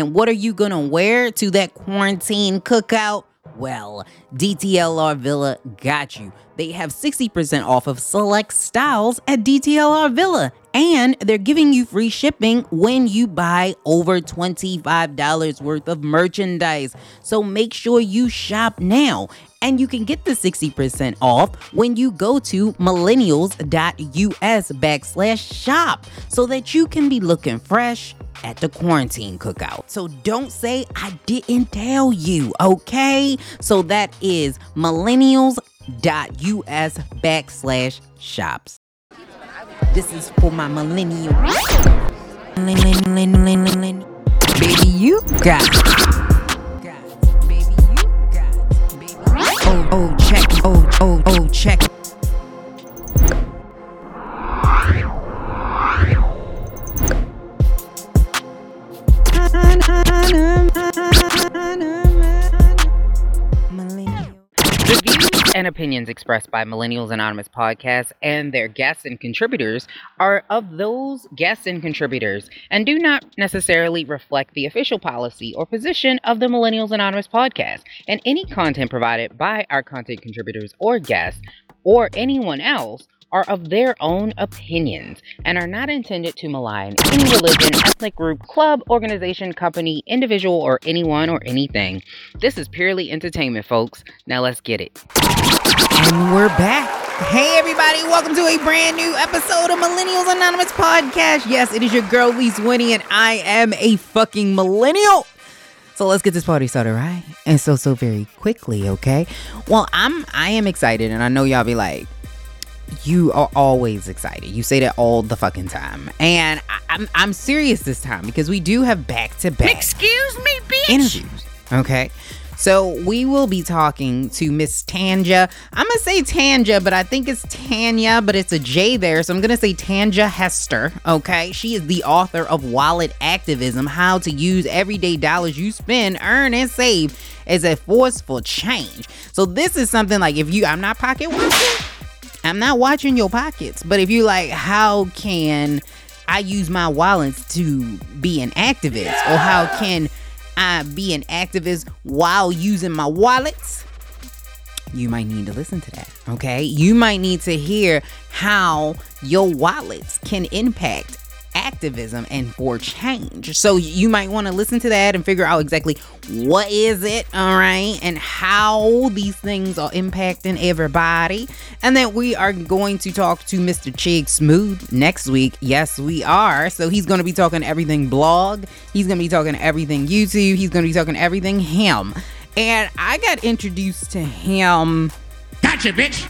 And what are you going to wear to that quarantine cookout? Well, DTLR Villa got you. They have 60% off of select styles at DTLR Villa, and they're giving you free shipping when you buy over $25 worth of merchandise. So make sure you shop now. And you can get the 60% off when you go to millennials.us backslash shop so that you can be looking fresh at the quarantine cookout. So don't say I didn't tell you, okay? So that is millennials.us backslash shops. This is for my millennial. Baby, you got Oh oh, oh, oh, oh, check. Oh, oh, oh, check. The views and opinions expressed by Millennials Anonymous podcast and their guests and contributors are of those guests and contributors and do not necessarily reflect the official policy or position of the Millennials Anonymous podcast. And any content provided by our content contributors or guests or anyone else are of their own opinions and are not intended to malign any religion, ethnic group, club, organization, company, individual, or anyone or anything. This is purely entertainment, folks. Now let's get it. And we're back. Hey, everybody, welcome to a brand new episode of Millennials Anonymous Podcast. Yes, it is your girl, Lise Winnie, and I am a fucking millennial. So let's get this party started, right? And so, so very quickly, okay? Well, I'm, I am excited, and I know y'all be like, you are always excited. You say that all the fucking time. And I, I'm I'm serious this time because we do have back to back Excuse me, bitch. interviews. Okay. So we will be talking to Miss Tanja. I'm gonna say Tanja, but I think it's Tanya, but it's a J there. So I'm gonna say Tanja Hester. Okay. She is the author of Wallet Activism: How to Use Everyday Dollars You Spend, Earn, and Save as a Force for Change. So this is something like if you I'm not pocket watching. I'm not watching your pockets, but if you like, how can I use my wallets to be an activist? Or how can I be an activist while using my wallets? You might need to listen to that, okay? You might need to hear how your wallets can impact activism and for change. So you might want to listen to that and figure out exactly what is it, all right, and how these things are impacting everybody. And then we are going to talk to Mr. Chig Smooth next week. Yes, we are. So he's going to be talking everything blog. He's going to be talking everything YouTube. He's going to be talking everything him. And I got introduced to him Gotcha, bitch.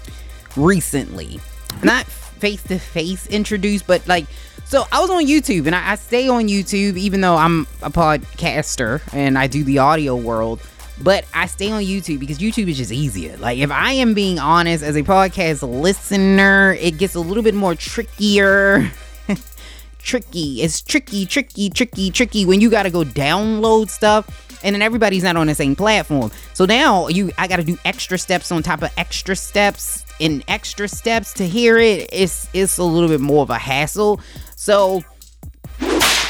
recently. Not face to face introduced, but like, so I was on YouTube and I, I stay on YouTube even though I'm a podcaster and I do the audio world. But I stay on YouTube because YouTube is just easier. Like, if I am being honest, as a podcast listener, it gets a little bit more trickier. tricky. It's tricky, tricky, tricky, tricky when you got to go download stuff and then everybody's not on the same platform. So now you I got to do extra steps on top of extra steps and extra steps to hear it. It's it's a little bit more of a hassle. So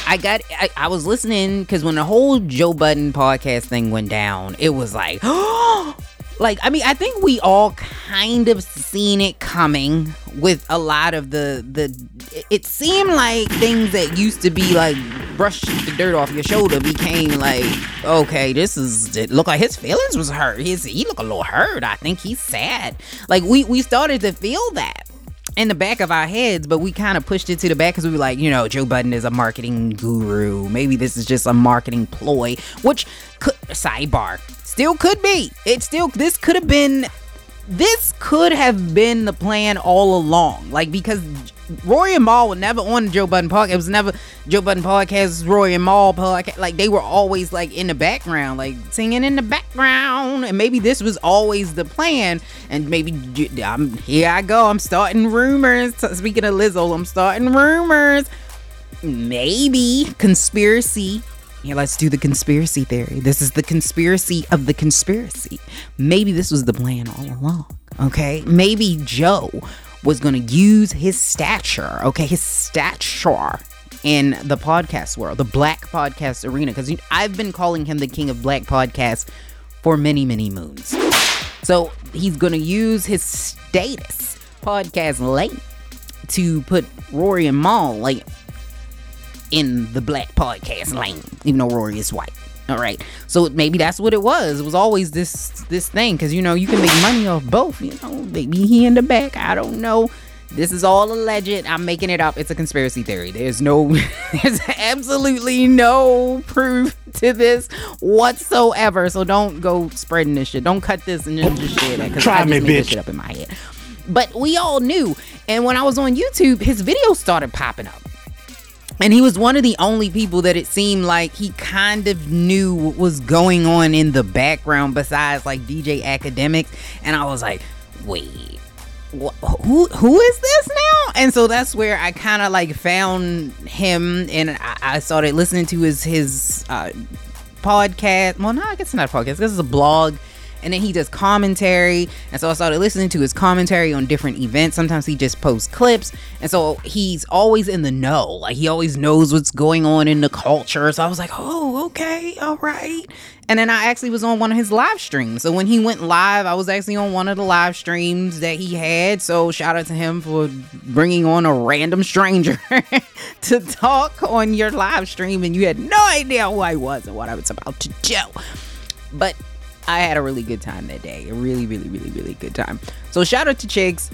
I got I, I was listening because when the whole Joe Budden podcast thing went down, it was like oh, like I mean I think we all kind of seen it coming with a lot of the the it seemed like things that used to be like brush the dirt off your shoulder became like okay this is it looked like his feelings was hurt. His he looked a little hurt. I think he's sad. Like we we started to feel that in the back of our heads, but we kind of pushed it to the back because we were like, you know, Joe Budden is a marketing guru. Maybe this is just a marketing ploy, which could sidebar still could be. It still this could have been this could have been the plan all along. Like because Rory and Mal were never on the Joe Budden podcast. It was never Joe Budden podcast, Rory and Mal podcast. Like they were always like in the background, like singing in the background. And maybe this was always the plan. And maybe I'm here. I go. I'm starting rumors. Speaking of Lizzo, I'm starting rumors. Maybe conspiracy yeah, let's do the conspiracy theory. This is the conspiracy of the conspiracy. Maybe this was the plan all along. Okay. Maybe Joe was going to use his stature, okay, his stature in the podcast world, the black podcast arena, because I've been calling him the king of black podcasts for many, many moons. So he's going to use his status podcast late to put Rory and Mal like in the black podcast lane, even though Rory is white. All right, so maybe that's what it was. It was always this this thing because you know you can make money off both. You know, maybe he in the back. I don't know. This is all alleged. I'm making it up. It's a conspiracy theory. There's no, there's absolutely no proof to this whatsoever. So don't go spreading this shit. Don't cut this and then just share that because I just made this shit up in my head. But we all knew. And when I was on YouTube, his videos started popping up. And he was one of the only people that it seemed like he kind of knew what was going on in the background besides like DJ Akademiks. And I was like, wait, who who is this now? And so that's where I kind of like found him, and I, I, started listening to his his uh, podcast. Well, no, I guess it's not a podcast. This is a blog and then he does commentary. And so i started listening to his commentary on different events. Sometimes he just posts clips. And so he's always in the know. Like he always knows what's going on in the culture. So i was like oh okay all right. And then i actually was on one of his live streams. So when he went live i was actually on one of the live streams that he had. So shout out to him for bringing on a random stranger to talk on your live stream. And you had no idea who i was and what i was about to do. But I had a really good time that day. A really, really, really, really good time. So shout out to Chiggs.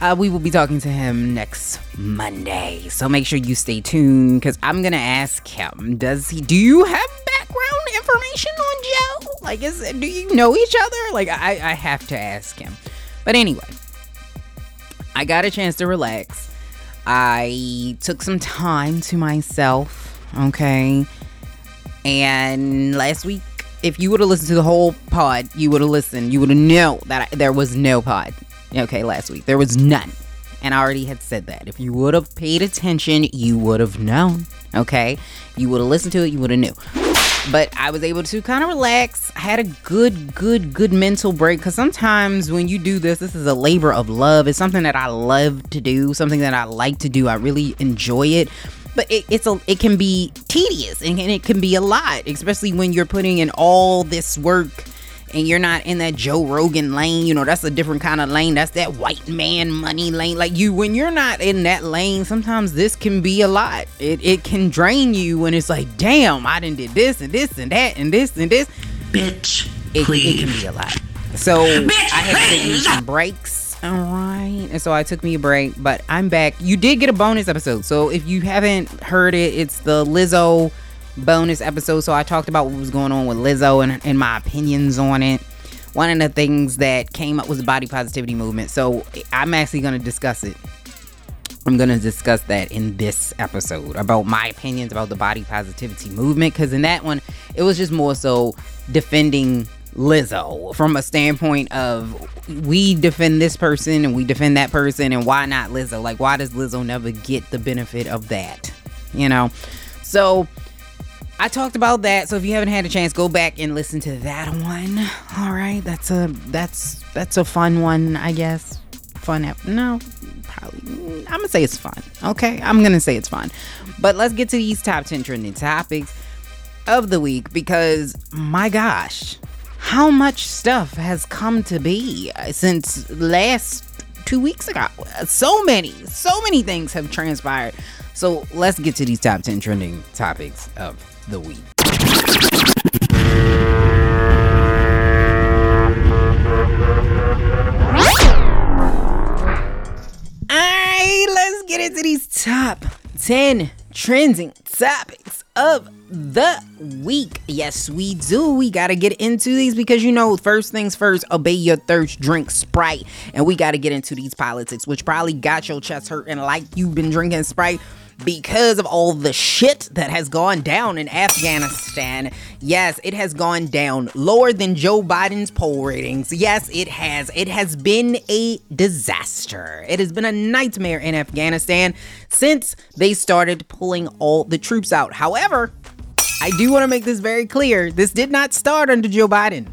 Uh, we will be talking to him next Monday. So make sure you stay tuned because I'm gonna ask him. Does he? Do you have background information on Joe? Like, is do you know each other? Like, I I have to ask him. But anyway, I got a chance to relax. I took some time to myself. Okay. And last week if you would have listened to the whole pod, you would have listened. You would have known that I, there was no pod. Okay, last week there was none, and I already had said that. If you would have paid attention, you would have known. Okay, you would have listened to it. You would have knew. But I was able to kind of relax. I had a good, good, good mental break because sometimes when you do this, this is a labor of love. It's something that I love to do, something that I like to do. I really enjoy it but it, it's a it can be tedious and, and it can be a lot, especially when you're putting in all this work and you're not in that Joe Rogan lane, you know, that's a different kind of lane. That's that white man money lane. Like you when you're not in that lane, sometimes this can be a lot. It it can drain you when it's like, damn, I didn't did this and this and that and this and this. Bitch. It, it can be a lot. So Bitch, I had to take some breaks all right. And so I took me a break, but I'm back. You did get a bonus episode. So if you haven't heard it, it's the Lizzo bonus episode. So I talked about what was going on with Lizzo and, and my opinions on it. One of the things that came up was the body positivity movement. So I'm actually going to discuss it. I'm going to discuss that in this episode about my opinions about the body positivity movement. Because in that one, it was just more so defending Lizzo from a standpoint of we defend this person and we defend that person and why not Lizzo? Like why does Lizzo never get the benefit of that? You know? So I talked about that. So if you haven't had a chance, go back and listen to that one. All right, that's a that's that's a fun one, I guess. Fun no, probably mm, I'm gonna say it's fun. Okay, I'm gonna say it's fun. But let's get to these top 10 trending topics of the week because my gosh, how much stuff has come to be since last two weeks ago. So many, so many things have transpired. So let's get to these top 10 trending topics of the week. Alright, let's get into these top 10 trending topics of the week. Yes, we do. We got to get into these because you know, first things first, obey your thirst, drink Sprite. And we got to get into these politics, which probably got your chest hurting like you've been drinking Sprite because of all the shit that has gone down in Afghanistan. Yes, it has gone down lower than Joe Biden's poll ratings. Yes, it has. It has been a disaster. It has been a nightmare in Afghanistan since they started pulling all the troops out. However, I do want to make this very clear. This did not start under Joe Biden.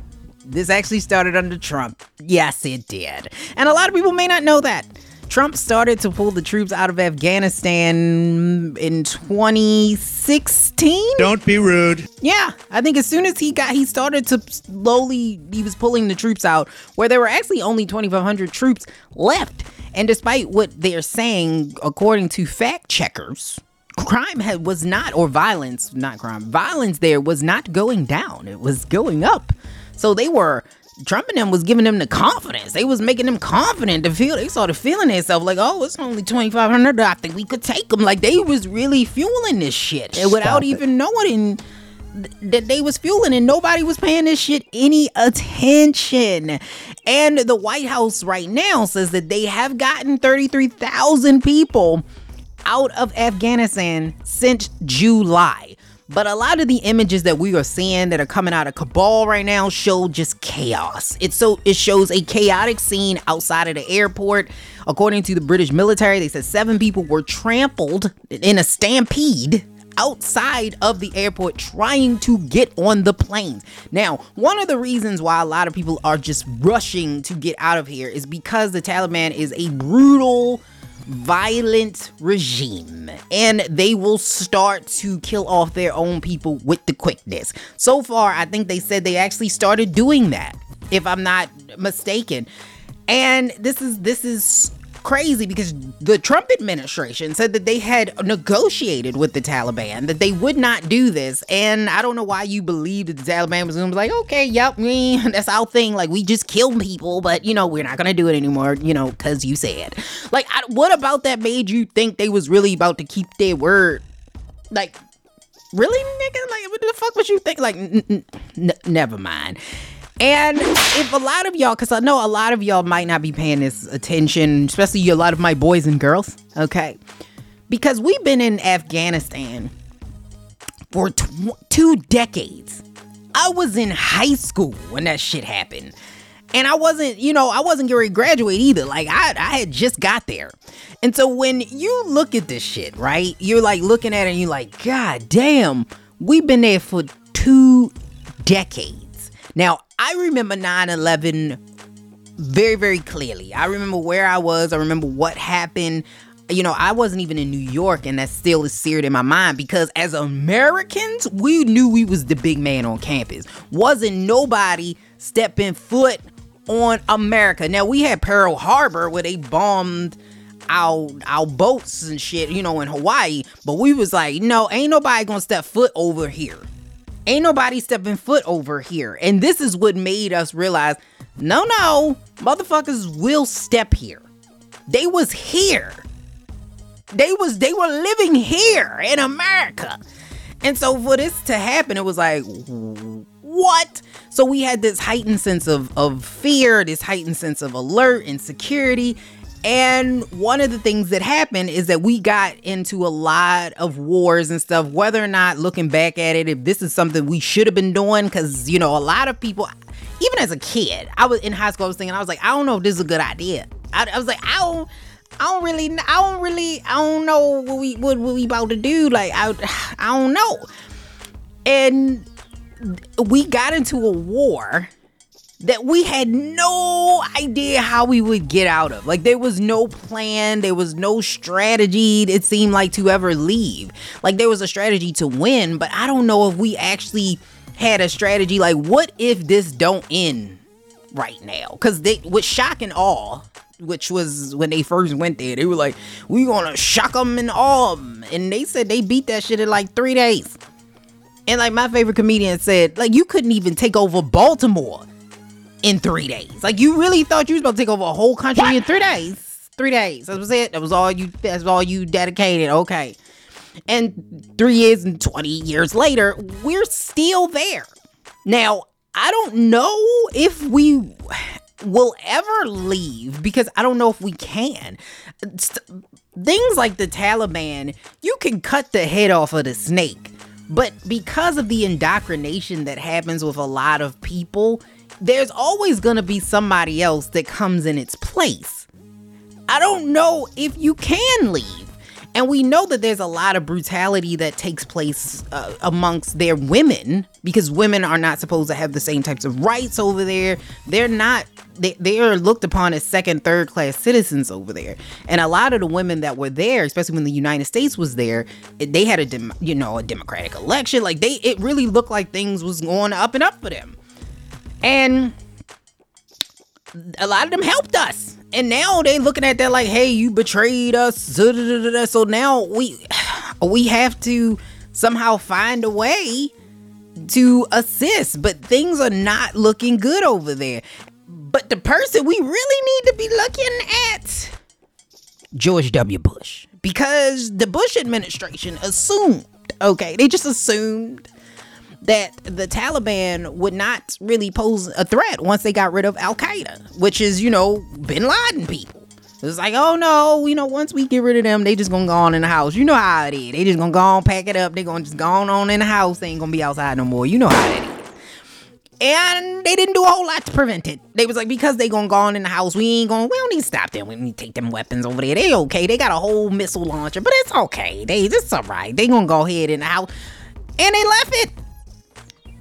This actually started under Trump. Yes, it did. And a lot of people may not know that. Trump started to pull the troops out of Afghanistan in 2016. Don't be rude. Yeah, I think as soon as he got, he started to slowly, he was pulling the troops out where there were actually only 2,500 troops left. And despite what they're saying, according to fact checkers, crime had, was not, or violence, not crime, violence there was not going down. It was going up. So they were Trump and them was giving them the confidence. They was making them confident to feel. They started feeling themselves like, oh, it's only twenty five hundred. I think we could take them. Like they was really fueling this shit and without it. even knowing that they was fueling and nobody was paying this shit any attention. And the White House right now says that they have gotten thirty three thousand people out of Afghanistan since July. But a lot of the images that we are seeing that are coming out of Kabul right now show just chaos. It so it shows a chaotic scene outside of the airport. According to the British military, they said seven people were trampled in a stampede outside of the airport trying to get on the planes. Now, one of the reasons why a lot of people are just rushing to get out of here is because the Taliban is a brutal violent regime and they will start to kill off their own people with the quickness. So far, I think they said they actually started doing that, if I'm not mistaken. And this is this is crazy because the Trump administration said that they had negotiated with the Taliban that they would not do this. And I don't know why you believe that the Taliban was gonna be like, okay, yep, me, that's our thing. Like we just kill people, but you know we're not gonna do it anymore. You know, cause you said. Like, I, what about that made you think they was really about to keep their word? Like. Really, nigga? Like, what the fuck was you think? Like, n- n- n- never mind. And if a lot of y'all, because I know a lot of y'all might not be paying this attention, especially a lot of my boys and girls, okay? Because we've been in Afghanistan for tw- two decades. I was in high school when that shit happened. And I wasn't, you know, I wasn't going to graduate either. Like I, I had just got there. And so when you look at this shit, right? You're like looking at it and you're like, God damn, we've been there for two decades. Now, I remember 9 11 very, very clearly. I remember where I was, I remember what happened. You know, I wasn't even in New York, and that still is seared in my mind because as Americans, we knew we was the big man on campus. Wasn't nobody stepping foot on America. Now we had Pearl Harbor where they bombed our our boats and shit, you know, in Hawaii, but we was like, no, ain't nobody gonna step foot over here. Ain't nobody stepping foot over here. And this is what made us realize, no, no, motherfuckers will step here. They was here. They was they were living here in America. And so for this to happen, it was like, what? So we had this heightened sense of, of fear, this heightened sense of alert and security. And one of the things that happened is that we got into a lot of wars and stuff, whether or not looking back at it, if this is something we should have been doing, because, you know, a lot of people, even as a kid, I was in high school, I was thinking, I was like, I don't know if this is a good idea. I, I was like, I don't. I don't really, I don't really, I don't know what we, what, what we about to do. Like, I, I don't know. And we got into a war that we had no idea how we would get out of. Like there was no plan, there was no strategy it seemed like to ever leave. Like there was a strategy to win, but I don't know if we actually had a strategy like what if this don't end right now? Cuz they with shock and awe which was when they first went there. They were like, "We gonna shock them and awe them." and they said they beat that shit in like three days. And like my favorite comedian said, like you couldn't even take over Baltimore in three days. Like you really thought you was about to take over a whole country in three days. Three days. That was it. That was all you that's all you dedicated. Okay. And three years and 20 years later, we're still there. Now, I don't know if we will ever leave because I don't know if we can. St- Things like the Taliban, you can cut the head off of the snake. But because of the indoctrination that happens with a lot of people, there's always going to be somebody else that comes in its place. I don't know if you can leave. And we know that there's a lot of brutality that takes place uh, amongst their women because women are not supposed to have the same types of rights over there. They're not they, they are looked upon as second, third class citizens over there. And a lot of the women that were there, especially when the United States was there, they had a dem- you know a democratic election. Like they, it really looked like things was going up and up for them. And a lot of them helped us. And now they looking at that like, hey, you betrayed us. So now we we have to somehow find a way to assist. But things are not looking good over there. But the person we really need to be looking at George W. Bush. Because the Bush administration assumed, okay, they just assumed that the Taliban would not really pose a threat once they got rid of Al Qaeda, which is, you know, bin Laden people. It's like, oh no, you know, once we get rid of them, they just gonna go on in the house. You know how it is. They just gonna go on, pack it up. They gonna just go on in the house. They ain't gonna be outside no more. You know how it is. And they didn't do a whole lot to prevent it. They was like, because they gonna go on in the house, we ain't gonna, we don't need to stop them. We need to take them weapons over there. They okay. They got a whole missile launcher, but it's okay. They, it's all right. They gonna go ahead in the house. And they left it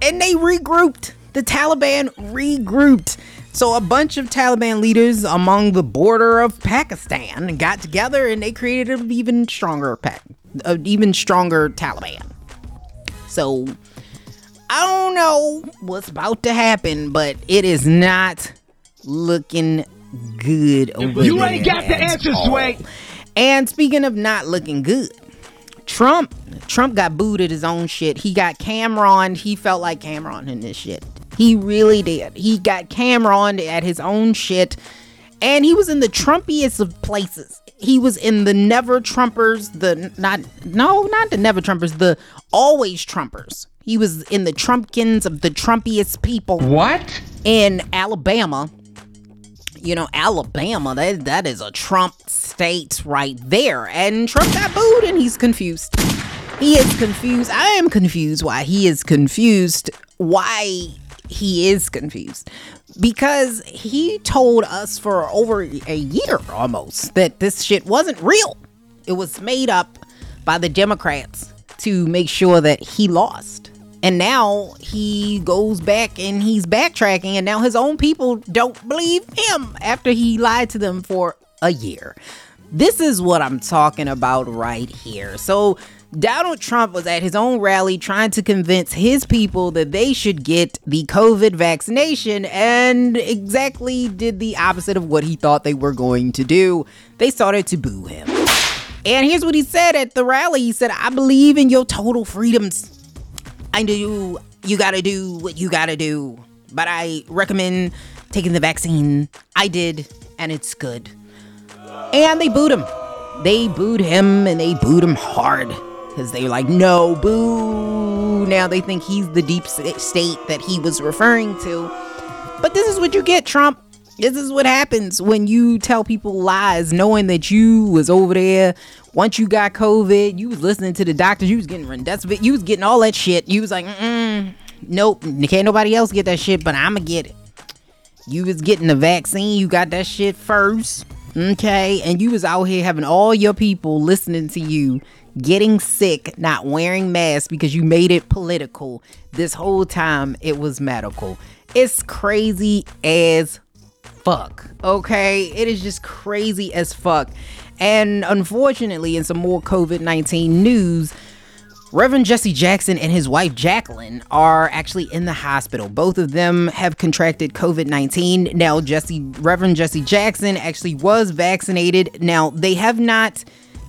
and they regrouped. The Taliban regrouped. So a bunch of Taliban leaders among the border of Pakistan got together and they created an even stronger pack, an even stronger Taliban. So I don't know what's about to happen, but it is not looking good over there. You ain't got the answers, all. And speaking of not looking good, Trump Trump got booed at his own shit. He got Cameron. He felt like Cameron in this shit. He really did. He got Cameron at his own shit. And he was in the Trumpiest of places. He was in the Never Trumpers, the not no, not the Never Trumpers, the Always Trumpers. He was in the Trumpkins of the Trumpiest people What? in Alabama. You know, Alabama, that that is a Trump state right there. And Trump got booed and he's confused. He is confused. I am confused why he is confused. Why he is confused. Because he told us for over a year almost that this shit wasn't real. It was made up by the Democrats to make sure that he lost. And now he goes back and he's backtracking, and now his own people don't believe him after he lied to them for a year. This is what I'm talking about right here. So, Donald Trump was at his own rally trying to convince his people that they should get the COVID vaccination and exactly did the opposite of what he thought they were going to do. They started to boo him. And here's what he said at the rally He said, I believe in your total freedoms. I do, you gotta do what you gotta do. But I recommend taking the vaccine. I did, and it's good. And they booed him. They booed him and they booed him hard. Because they were like, no, boo. Now they think he's the deep state that he was referring to. But this is what you get, Trump. This is what happens when you tell people lies, knowing that you was over there. Once you got COVID, you was listening to the doctors, you was getting remdesivir, you was getting all that shit. You was like, mm, nope, can't nobody else get that shit, but I'ma get it. You was getting the vaccine, you got that shit first, okay? And you was out here having all your people listening to you, getting sick, not wearing masks because you made it political. This whole time it was medical. It's crazy as fuck. Okay, it is just crazy as fuck. And unfortunately, in some more COVID 19 news, Reverend Jesse Jackson and his wife Jacqueline are actually in the hospital. Both of them have contracted COVID 19. Now, Jesse, Reverend Jesse Jackson actually was vaccinated. Now, they have not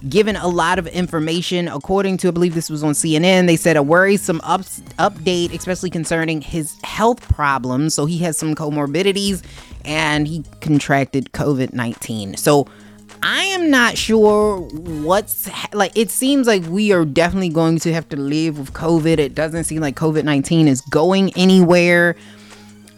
given a lot of information. According to, I believe this was on CNN, they said a worrisome ups, update, especially concerning his health problems. So he has some comorbidities and he contracted COVID 19. So I am not sure what's like. It seems like we are definitely going to have to live with COVID. It doesn't seem like COVID 19 is going anywhere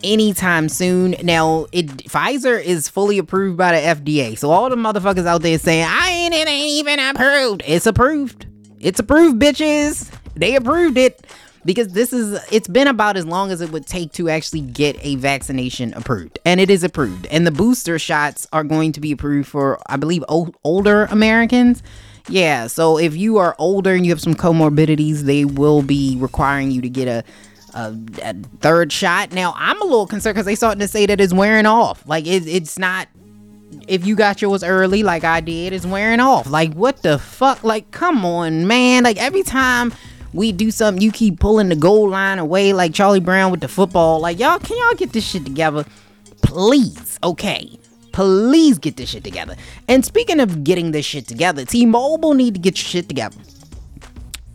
anytime soon. Now, it Pfizer is fully approved by the FDA. So all the motherfuckers out there saying, I ain't it ain't even approved. It's approved. It's approved, bitches. They approved it. Because this is it's been about as long as it would take to actually get a vaccination approved. And it is approved. And the booster shots are going to be approved for I believe older Americans. Yeah, so if you are older and you have some comorbidities, they will be requiring you to get a a, a third shot. Now, I'm a little concerned because they starting to say that it's wearing off. Like it, it's not. If you got yours early, like I did, it's wearing off. Like what the fuck? Like come on, man. Like every time we do something, you keep pulling the goal line away, like Charlie Brown with the football. Like y'all, can y'all get this shit together, please? Okay. Please get this shit together. And speaking of getting this shit together, T-Mobile need to get your shit together.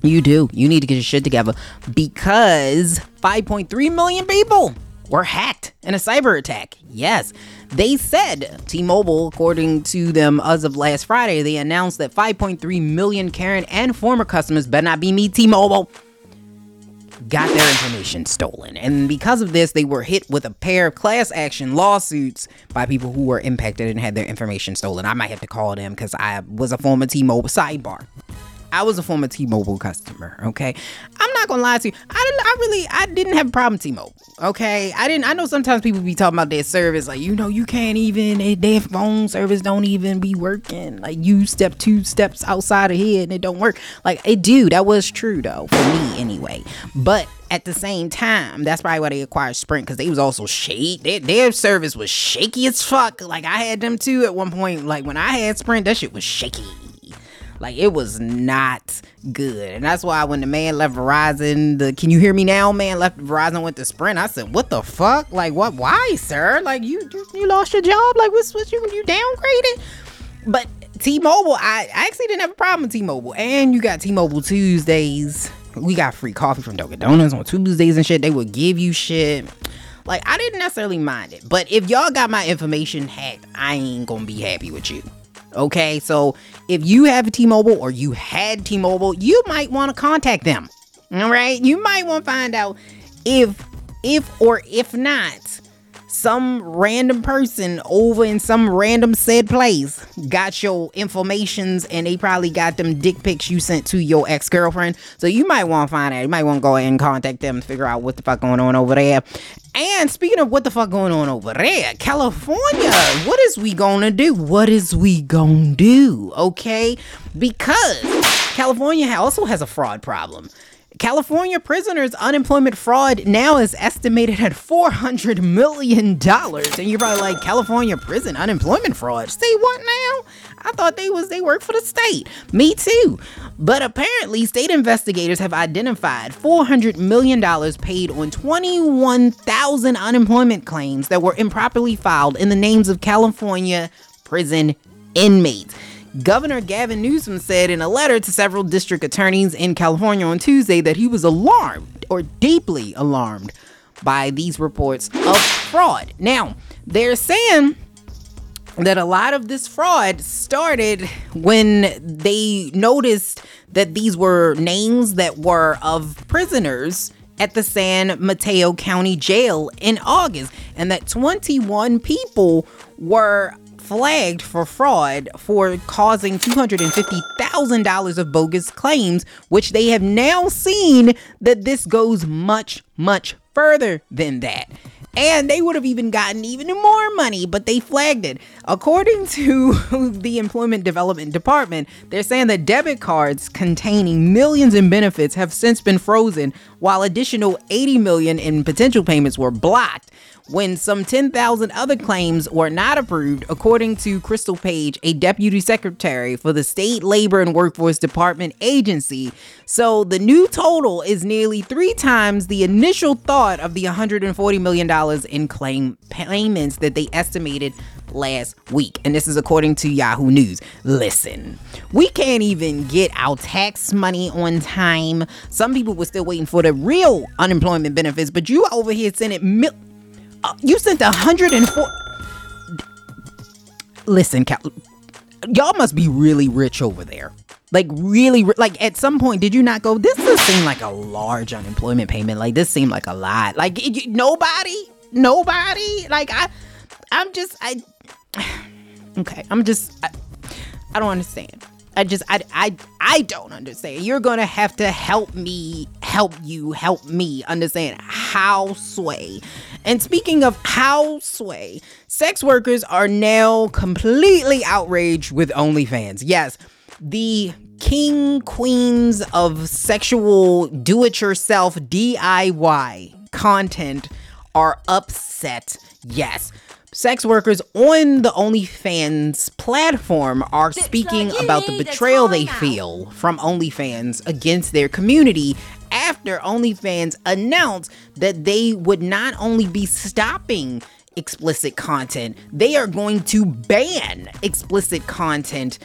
You do. You need to get your shit together because 5.3 million people were hacked in a cyber attack. Yes. They said, T Mobile, according to them as of last Friday, they announced that 5.3 million current and former customers, better not be me, T Mobile, got their information stolen. And because of this, they were hit with a pair of class action lawsuits by people who were impacted and had their information stolen. I might have to call them because I was a former T Mobile sidebar. I was a former T-Mobile customer. Okay, I'm not gonna lie to you. I didn't. I really. I didn't have a problem T-Mobile. Okay, I didn't. I know sometimes people be talking about their service, like you know, you can't even. Their phone service don't even be working. Like you step two steps outside of here and it don't work. Like it do. That was true though for me anyway. But at the same time, that's probably why they acquired Sprint because they was also shaky. Their, their service was shaky as fuck. Like I had them too at one point. Like when I had Sprint, that shit was shaky. Like it was not good. And that's why when the man left Verizon, the can you hear me now? Man left Verizon went to Sprint. I said, What the fuck? Like what why, sir? Like you you, you lost your job? Like what's what you you downgraded? But T-Mobile, I, I actually didn't have a problem with T-Mobile. And you got T-Mobile Tuesdays. We got free coffee from Dunkin' Donuts on Tuesdays and shit. They would give you shit. Like I didn't necessarily mind it. But if y'all got my information hacked, I ain't gonna be happy with you. Okay, so if you have T-Mobile or you had T-Mobile, you might want to contact them. All right, you might want to find out if, if or if not, some random person over in some random said place got your informations and they probably got them dick pics you sent to your ex-girlfriend. So you might want to find out. You might want to go ahead and contact them and figure out what the fuck going on over there. And speaking of what the fuck going on over there, California, what is we gonna do? What is we gonna do? Okay? Because California also has a fraud problem. California prisoners' unemployment fraud now is estimated at $400 million. And you're probably like, California prison unemployment fraud. Say what now? I thought they was they work for the state. Me too. But apparently, state investigators have identified $400 million paid on 21,000 unemployment claims that were improperly filed in the names of California prison inmates. Governor Gavin Newsom said in a letter to several district attorneys in California on Tuesday that he was alarmed or deeply alarmed by these reports of fraud. Now, they're saying that a lot of this fraud started when they noticed that these were names that were of prisoners at the San Mateo County Jail in August, and that 21 people were flagged for fraud for causing $250,000 of bogus claims, which they have now seen that this goes much, much further than that. And they would have even gotten even more money, but they flagged it. According to the Employment Development Department, they're saying that debit cards containing millions in benefits have since been frozen, while additional 80 million in potential payments were blocked when some 10,000 other claims were not approved, according to Crystal Page, a deputy secretary for the State Labor and Workforce Department agency. So the new total is nearly three times the initial thought of the $140 million in claim payments that they estimated last week. And this is according to Yahoo News. Listen, we can't even get our tax money on time. Some people were still waiting for the real unemployment benefits, but you over here sending mil- uh, you sent a hundred and four. Listen, Cal- y'all must be really rich over there. Like really, like at some point, did you not go? This does seem like a large unemployment payment. Like this seemed like a lot. Like it, nobody, nobody. Like I, I'm just I. Okay, I'm just I, I don't understand. I just I, I I don't understand. You're gonna have to help me help you help me understand how sway. And speaking of how sway, sex workers are now completely outraged with OnlyFans. Yes. the king queens of sexual do it yourself DIY content are upset. Yes. Sex workers on the OnlyFans platform are speaking about the betrayal they feel from OnlyFans against their community after OnlyFans announced that they would not only be stopping explicit content, they are going to ban explicit content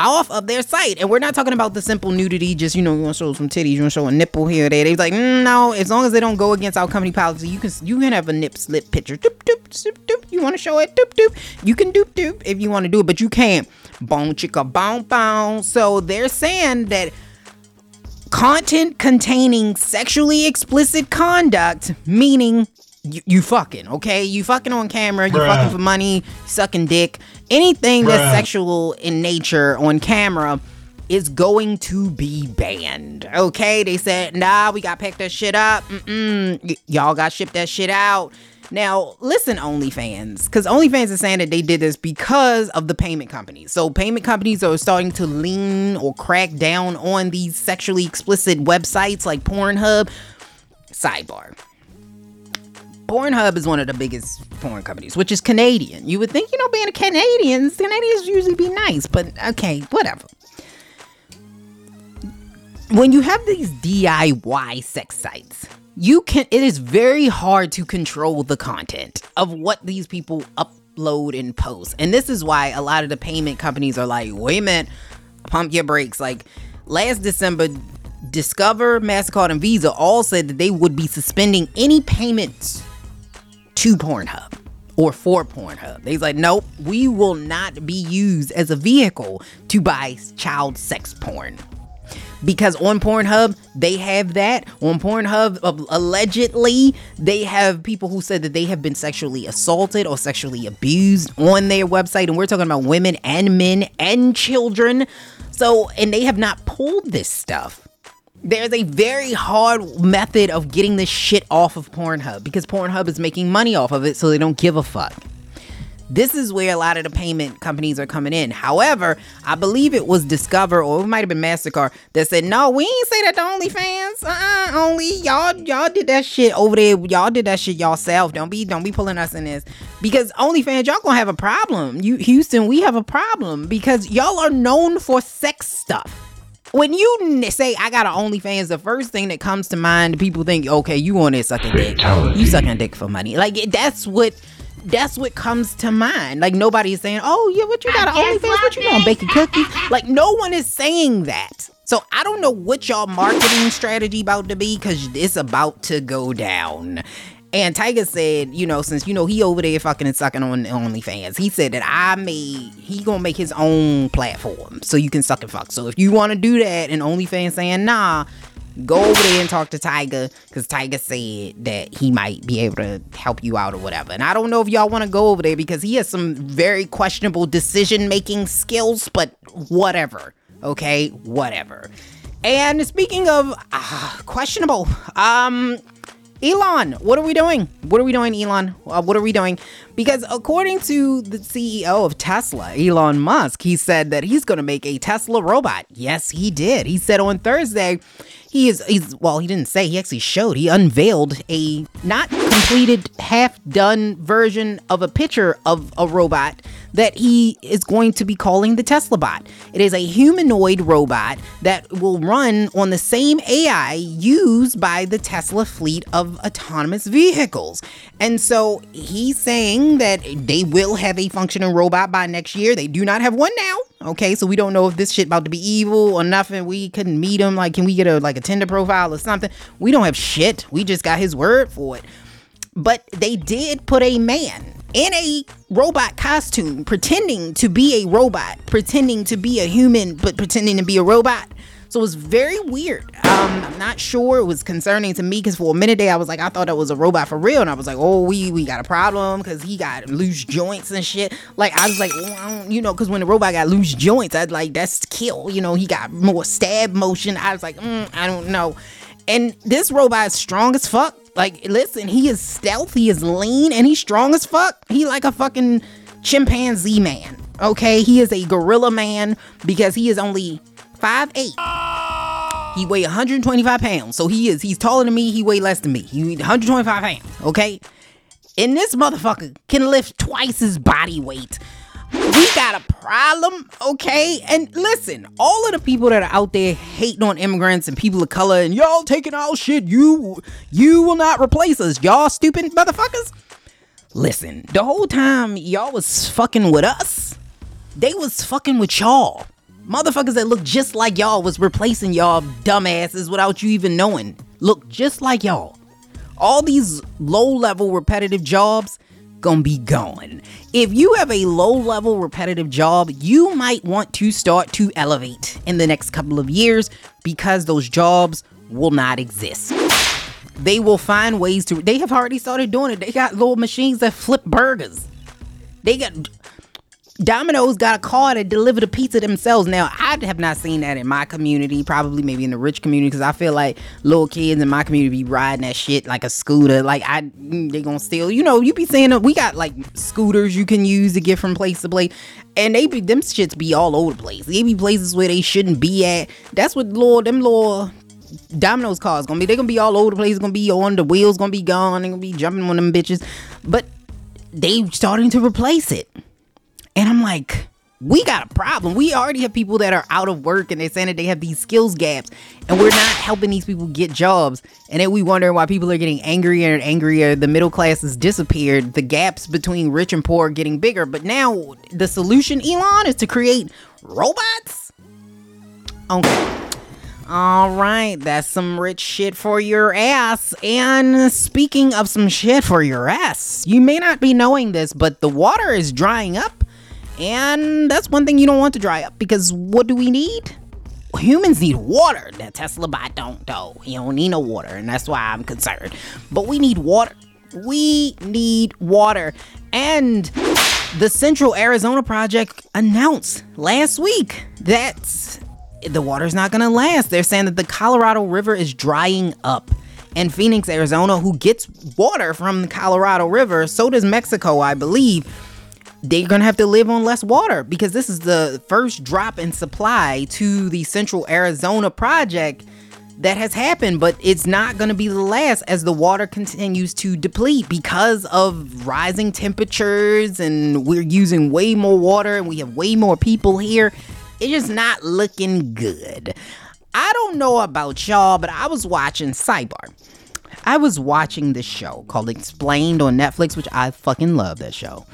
off of their site. And we're not talking about the simple nudity, just you know, you want to show some titties, you want to show a nipple here or there. They're like, mm, no, as long as they don't go against our company policy, you can you can have a nip slip picture. Doop, doop, doop, doop. You want to show it? Doop, doop. You can doop doop if you want to do it, but you can't. Bone chicka bone, bone. So they're saying that content containing sexually explicit conduct, meaning you, you fucking, okay? You fucking on camera, you Bruh. fucking for money, sucking dick, anything that's sexual in nature on camera is going to be banned. Okay? They said, nah, we got to pack that shit up. Mm-mm. Y- y'all got to ship that shit out. Now, listen, OnlyFans, because OnlyFans is saying that they did this because of the payment companies. So, payment companies are starting to lean or crack down on these sexually explicit websites like Pornhub. Sidebar. Pornhub is one of the biggest porn companies, which is Canadian. You would think, you know, being a Canadian, Canadians usually be nice, but okay, whatever. When you have these DIY sex sites, you can it is very hard to control the content of what these people upload and post. And this is why a lot of the payment companies are like, wait a minute, pump your brakes. Like last December, Discover, MasterCard, and Visa all said that they would be suspending any payments to Pornhub or for Pornhub. They's like, nope, we will not be used as a vehicle to buy child sex porn. Because on Pornhub, they have that. On Pornhub, uh, allegedly, they have people who said that they have been sexually assaulted or sexually abused on their website. And we're talking about women and men and children. So, and they have not pulled this stuff there's a very hard method of getting this shit off of Pornhub because Pornhub is making money off of it, so they don't give a fuck. This is where a lot of the payment companies are coming in. However, I believe it was Discover or it might have been Mastercard that said, "No, we ain't say that to OnlyFans. Uh-uh, only y'all y'all did that shit over there. Y'all did that shit yourself. Don't be don't be pulling us in this because OnlyFans y'all gonna have a problem. You Houston, we have a problem because y'all are known for sex stuff." When you say I got an OnlyFans, the first thing that comes to mind, people think, okay, you on there sucking dick, you sucking dick for money. Like that's what that's what comes to mind. Like nobody is saying, oh yeah, what you got an OnlyFans? What you doing, baking cookies? Like no one is saying that. So I don't know what y'all marketing strategy about to be because it's about to go down. And Tyga said, you know, since you know he over there fucking and sucking on OnlyFans, he said that I made he gonna make his own platform so you can suck and fuck. So if you want to do that, and OnlyFans saying nah, go over there and talk to Tyga because Tyga said that he might be able to help you out or whatever. And I don't know if y'all want to go over there because he has some very questionable decision making skills, but whatever. Okay, whatever. And speaking of ah, questionable, um, Elon, what are we doing? What are we doing, Elon? Uh, what are we doing? Because according to the CEO of Tesla, Elon Musk, he said that he's going to make a Tesla robot. Yes, he did. He said on Thursday, he is he's well, he didn't say, he actually showed. He unveiled a not completed, half done version of a picture of a robot that he is going to be calling the Tesla bot. It is a humanoid robot that will run on the same AI used by the Tesla fleet of autonomous vehicles. And so he's saying that they will have a functioning robot by next year. They do not have one now. Okay, so we don't know if this shit about to be evil or nothing. We couldn't meet him. Like, can we get a like a Tinder profile or something? We don't have shit. We just got his word for it but they did put a man in a robot costume pretending to be a robot pretending to be a human but pretending to be a robot so it was very weird um i'm not sure it was concerning to me because for a minute there i was like i thought that was a robot for real and i was like oh we we got a problem because he got loose joints and shit like i was like don't- you know because when the robot got loose joints i'd like that's kill you know he got more stab motion i was like mm, i don't know and this robot is strong as fuck. Like, listen, he is stealth, he is lean, and he's strong as fuck. He like a fucking chimpanzee man. Okay, he is a gorilla man because he is only 5'8. He weigh 125 pounds. So he is he's taller than me, he weigh less than me. He 125 pounds, okay? And this motherfucker can lift twice his body weight. We got a problem, okay? And listen, all of the people that are out there hating on immigrants and people of color and y'all taking all shit, you you will not replace us, y'all stupid motherfuckers. Listen, the whole time y'all was fucking with us, they was fucking with y'all. Motherfuckers that look just like y'all was replacing y'all dumbasses without you even knowing. Look just like y'all. All these low level repetitive jobs gonna be gone. If you have a low level repetitive job, you might want to start to elevate in the next couple of years because those jobs will not exist. They will find ways to they have already started doing it. They got little machines that flip burgers. They got Domino's got a car to deliver the pizza themselves. Now, I have not seen that in my community, probably maybe in the rich community, because I feel like little kids in my community be riding that shit like a scooter. Like, I mm, they gonna steal. You know, you be saying we got like scooters you can use to get from place to place, and they be them shits be all over the place. They be places where they shouldn't be at. That's what Lord them little Domino's cars gonna be. They gonna be all over the place. Gonna be on the wheels. Gonna be gone. They gonna be jumping on them bitches. But they starting to replace it. And I'm like, we got a problem. We already have people that are out of work and they're saying that they have these skills gaps and we're not helping these people get jobs. And then we wonder why people are getting angrier and angrier. The middle class has disappeared. The gaps between rich and poor are getting bigger. But now the solution, Elon, is to create robots? Okay. All right, that's some rich shit for your ass. And speaking of some shit for your ass, you may not be knowing this, but the water is drying up and that's one thing you don't want to dry up because what do we need? Humans need water. That Tesla bot don't though. He don't need no water, and that's why I'm concerned. But we need water. We need water. And the Central Arizona Project announced last week that the water's not gonna last. They're saying that the Colorado River is drying up. And Phoenix, Arizona, who gets water from the Colorado River, so does Mexico, I believe they're gonna have to live on less water because this is the first drop in supply to the Central Arizona project that has happened, but it's not gonna be the last as the water continues to deplete because of rising temperatures and we're using way more water and we have way more people here. It's just not looking good. I don't know about y'all, but I was watching Sidebar. I was watching this show called Explained on Netflix, which I fucking love that show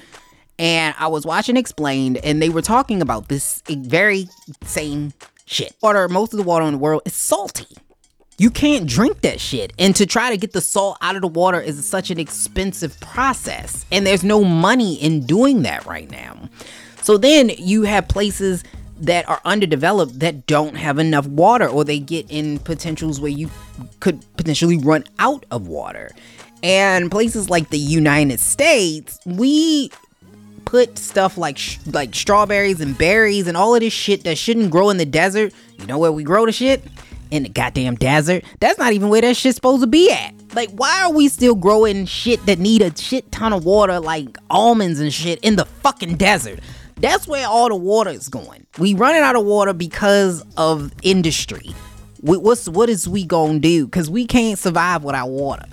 and I was watching Explained, and they were talking about this very same shit. Water, most of the water in the world is salty. You can't drink that shit. And to try to get the salt out of the water is such an expensive process. And there's no money in doing that right now. So then you have places that are underdeveloped that don't have enough water or they get in potentials where you could potentially run out of water. And places like the United States, we put stuff like sh- like strawberries and berries and all of this shit that shouldn't grow in the desert. You know where we grow the shit? In the goddamn desert. That's not even where that shit's supposed to be at. Like, why are we still growing shit that need a shit ton of water, like almonds and shit, in the fucking desert? That's where all the water is going. We running out of water because of industry. what's what is we gonna do? Cause we can't survive without water.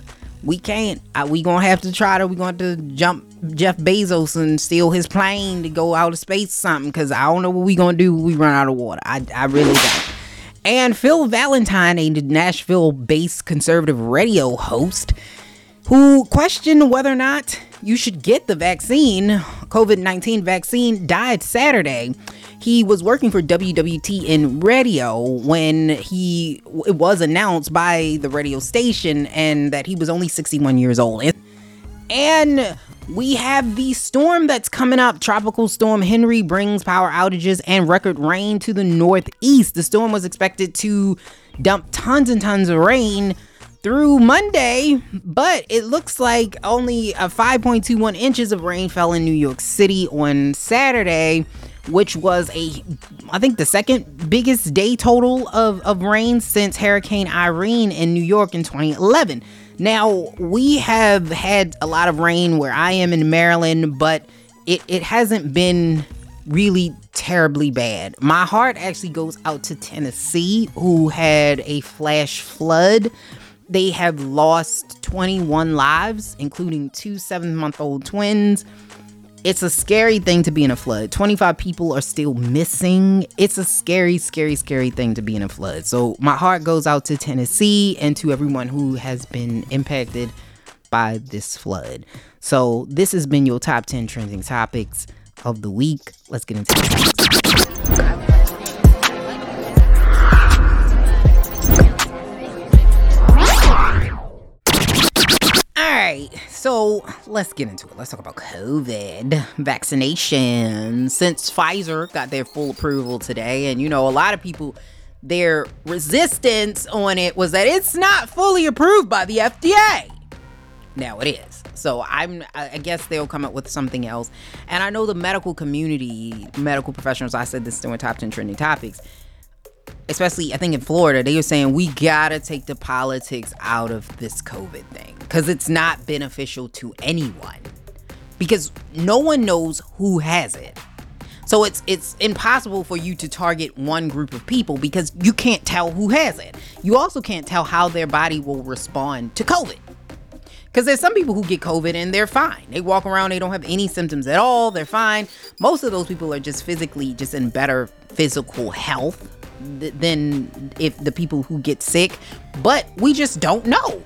We can't. I, we gonna have to try to. We gonna have to jump Jeff Bezos and steal his plane to go out of space something because I don't know what we gonna do we run out of water. I, I really don't. And Phil Valentine, a Nashville-based conservative radio host, who questioned whether or not you should get the vaccine, COVID 19 vaccine, died Saturday. He was working for WWTN radio when he it was announced by the radio station and that he was only 61 years old. And we have the storm that's coming up. Tropical Storm Henri brings power outages and record rain to the northeast. The storm was expected to dump tons and tons of rain through Monday, but it looks like only a 5.21 inches of rain fell in New York City on Saturday, which was a I think the second biggest day total of, of rain since Hurricane Irene in New York in 2011. Now, we have had a lot of rain where I am in Maryland, but it, it hasn't been really terribly bad. My heart actually goes out to Tennessee, who had a flash flood. They have lost 21 lives, including two seven month old twins. It's a scary thing to be in a flood. 25 people are still missing. It's a scary, scary, scary thing to be in a flood. So my heart goes out to Tennessee and to everyone who has been impacted by this flood. So this has been your top 10 trending topics of the week. Let's get into it. Right, so let's get into it. Let's talk about COVID vaccination. Since Pfizer got their full approval today, and you know, a lot of people, their resistance on it was that it's not fully approved by the FDA. Now it is. So I'm I guess they'll come up with something else. And I know the medical community, medical professionals, I said this during top 10 trending topics, especially I think in Florida, they were saying we gotta take the politics out of this COVID thing. Cause it's not beneficial to anyone. Because no one knows who has it. So it's it's impossible for you to target one group of people because you can't tell who has it. You also can't tell how their body will respond to COVID. Because there's some people who get COVID and they're fine. They walk around, they don't have any symptoms at all, they're fine. Most of those people are just physically just in better physical health th- than if the people who get sick, but we just don't know.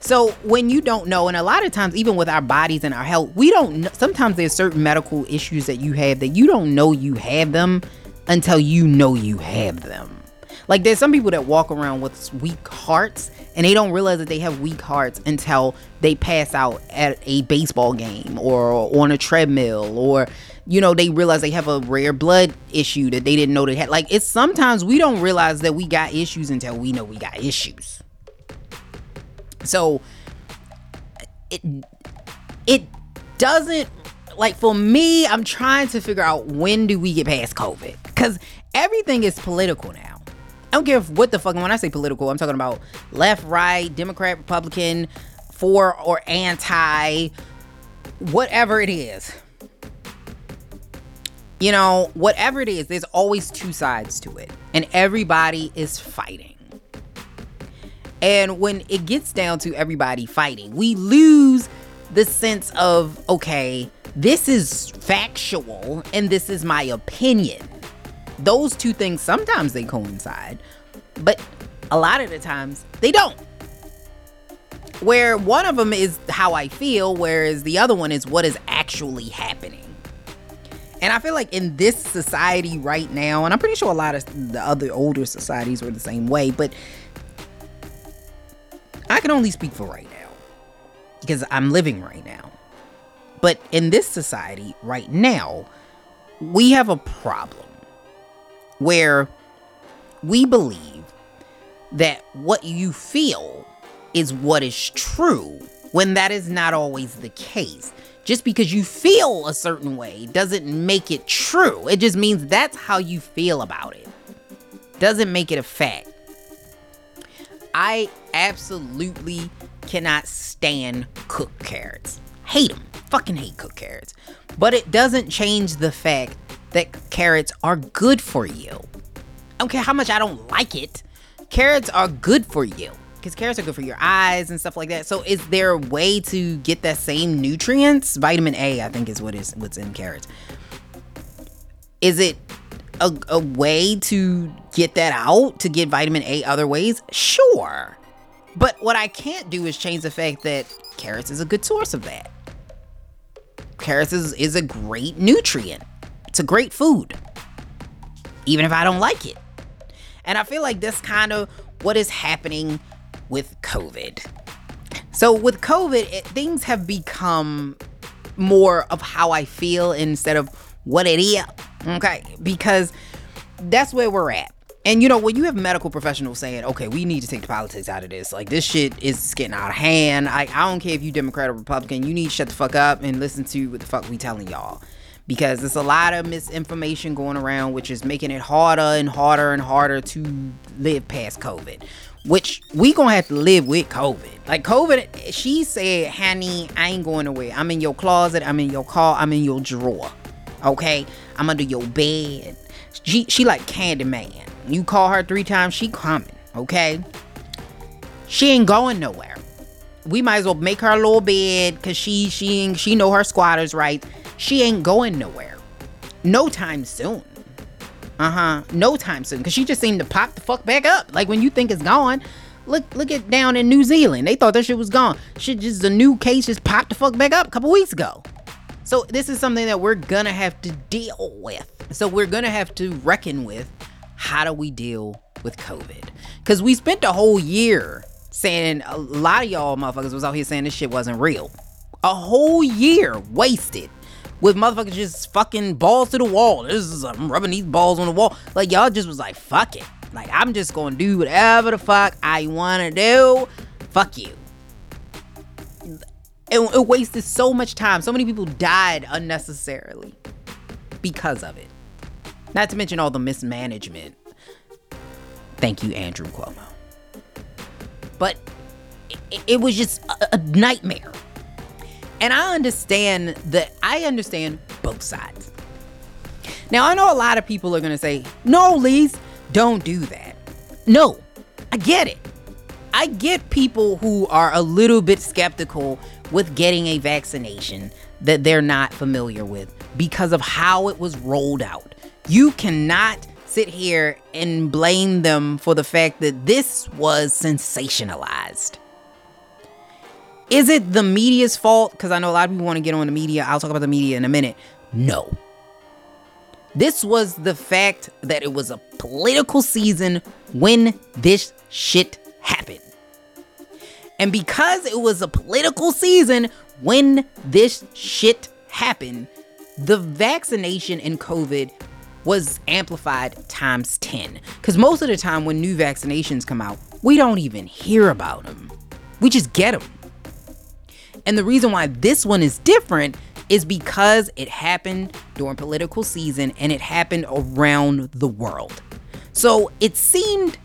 So when you don't know, and a lot of times, even with our bodies and our health, we don't know. Sometimes there's certain medical issues that you have that you don't know you have them until you know you have them. Like there's some people that walk around with weak hearts and they don't realize that they have weak hearts until they pass out at a baseball game or on a treadmill or you know they realize they have a rare blood issue that they didn't know they had. Like it's sometimes we don't realize that we got issues until we know we got issues. So it it doesn't like for me, I'm trying to figure out when do we get past COVID? Because everything is political now. I don't care what the fuck. When I say political, I'm talking about left, right, Democrat, Republican, for or anti, whatever it is. You know, whatever it is, there's always two sides to it, and everybody is fighting. And when it gets down to everybody fighting, we lose the sense of, okay, this is factual and this is my opinion. Those two things sometimes they coincide, but a lot of the times they don't. Where one of them is how I feel, whereas the other one is what is actually happening. And I feel like in this society right now, and I'm pretty sure a lot of the other older societies were the same way, but I can only speak for right now because I'm living right now. But in this society right now, we have a problem where we believe that what you feel is what is true when that is not always the case. Just because you feel a certain way doesn't make it true. It just means that's how you feel about it. Doesn't make it a fact. I absolutely cannot stand cooked carrots. Hate them. Fucking hate cooked carrots. But it doesn't change the fact that carrots are good for you. I don't care how much I don't like it. Carrots are good for you because carrots are good for your eyes and stuff like that. So, is there a way to get that same nutrients? Vitamin A, I think, is what is what's in carrots. Is it a, a way to get that out to get vitamin A other ways? Sure. But what I can't do is change the fact that carrots is a good source of that. Carrots is, is a great nutrient. It's a great food. Even if I don't like it. And I feel like that's kind of what is happening with COVID. So with COVID, it, things have become more of how I feel instead of what it is. Okay, because that's where we're at. And you know, when you have medical professionals saying, okay, we need to take the politics out of this, like this shit is getting out of hand. I, I don't care if you Democrat or Republican, you need to shut the fuck up and listen to what the fuck we telling y'all. Because there's a lot of misinformation going around, which is making it harder and harder and harder to live past COVID. Which we gonna have to live with COVID. Like COVID, she said, honey, I ain't going away. I'm in your closet, I'm in your car, I'm in your drawer. Okay, I'm under your bed. She she like Candyman. You call her three times, she coming. Okay, she ain't going nowhere. We might as well make her a little bed cause she she ain't, she know her squatters right. She ain't going nowhere. No time soon. Uh huh. No time soon. Cause she just seemed to pop the fuck back up. Like when you think it's gone. Look look at down in New Zealand. They thought that shit was gone. Shit just a new case just popped the fuck back up a couple weeks ago. So this is something that we're gonna have to deal with. So we're gonna have to reckon with how do we deal with COVID? Because we spent a whole year saying a lot of y'all motherfuckers was out here saying this shit wasn't real. A whole year wasted with motherfuckers just fucking balls to the wall. This is I'm rubbing these balls on the wall. Like y'all just was like, fuck it. Like I'm just gonna do whatever the fuck I wanna do. Fuck you. It, it wasted so much time. So many people died unnecessarily because of it. Not to mention all the mismanagement. Thank you, Andrew Cuomo. But it, it was just a, a nightmare. And I understand that I understand both sides. Now I know a lot of people are gonna say, no, Lise, don't do that. No, I get it. I get people who are a little bit skeptical with getting a vaccination that they're not familiar with because of how it was rolled out. You cannot sit here and blame them for the fact that this was sensationalized. Is it the media's fault? Because I know a lot of people want to get on the media. I'll talk about the media in a minute. No. This was the fact that it was a political season when this shit happened. And because it was a political season when this shit happened, the vaccination in COVID was amplified times 10. Because most of the time when new vaccinations come out, we don't even hear about them. We just get them. And the reason why this one is different is because it happened during political season and it happened around the world. So it seemed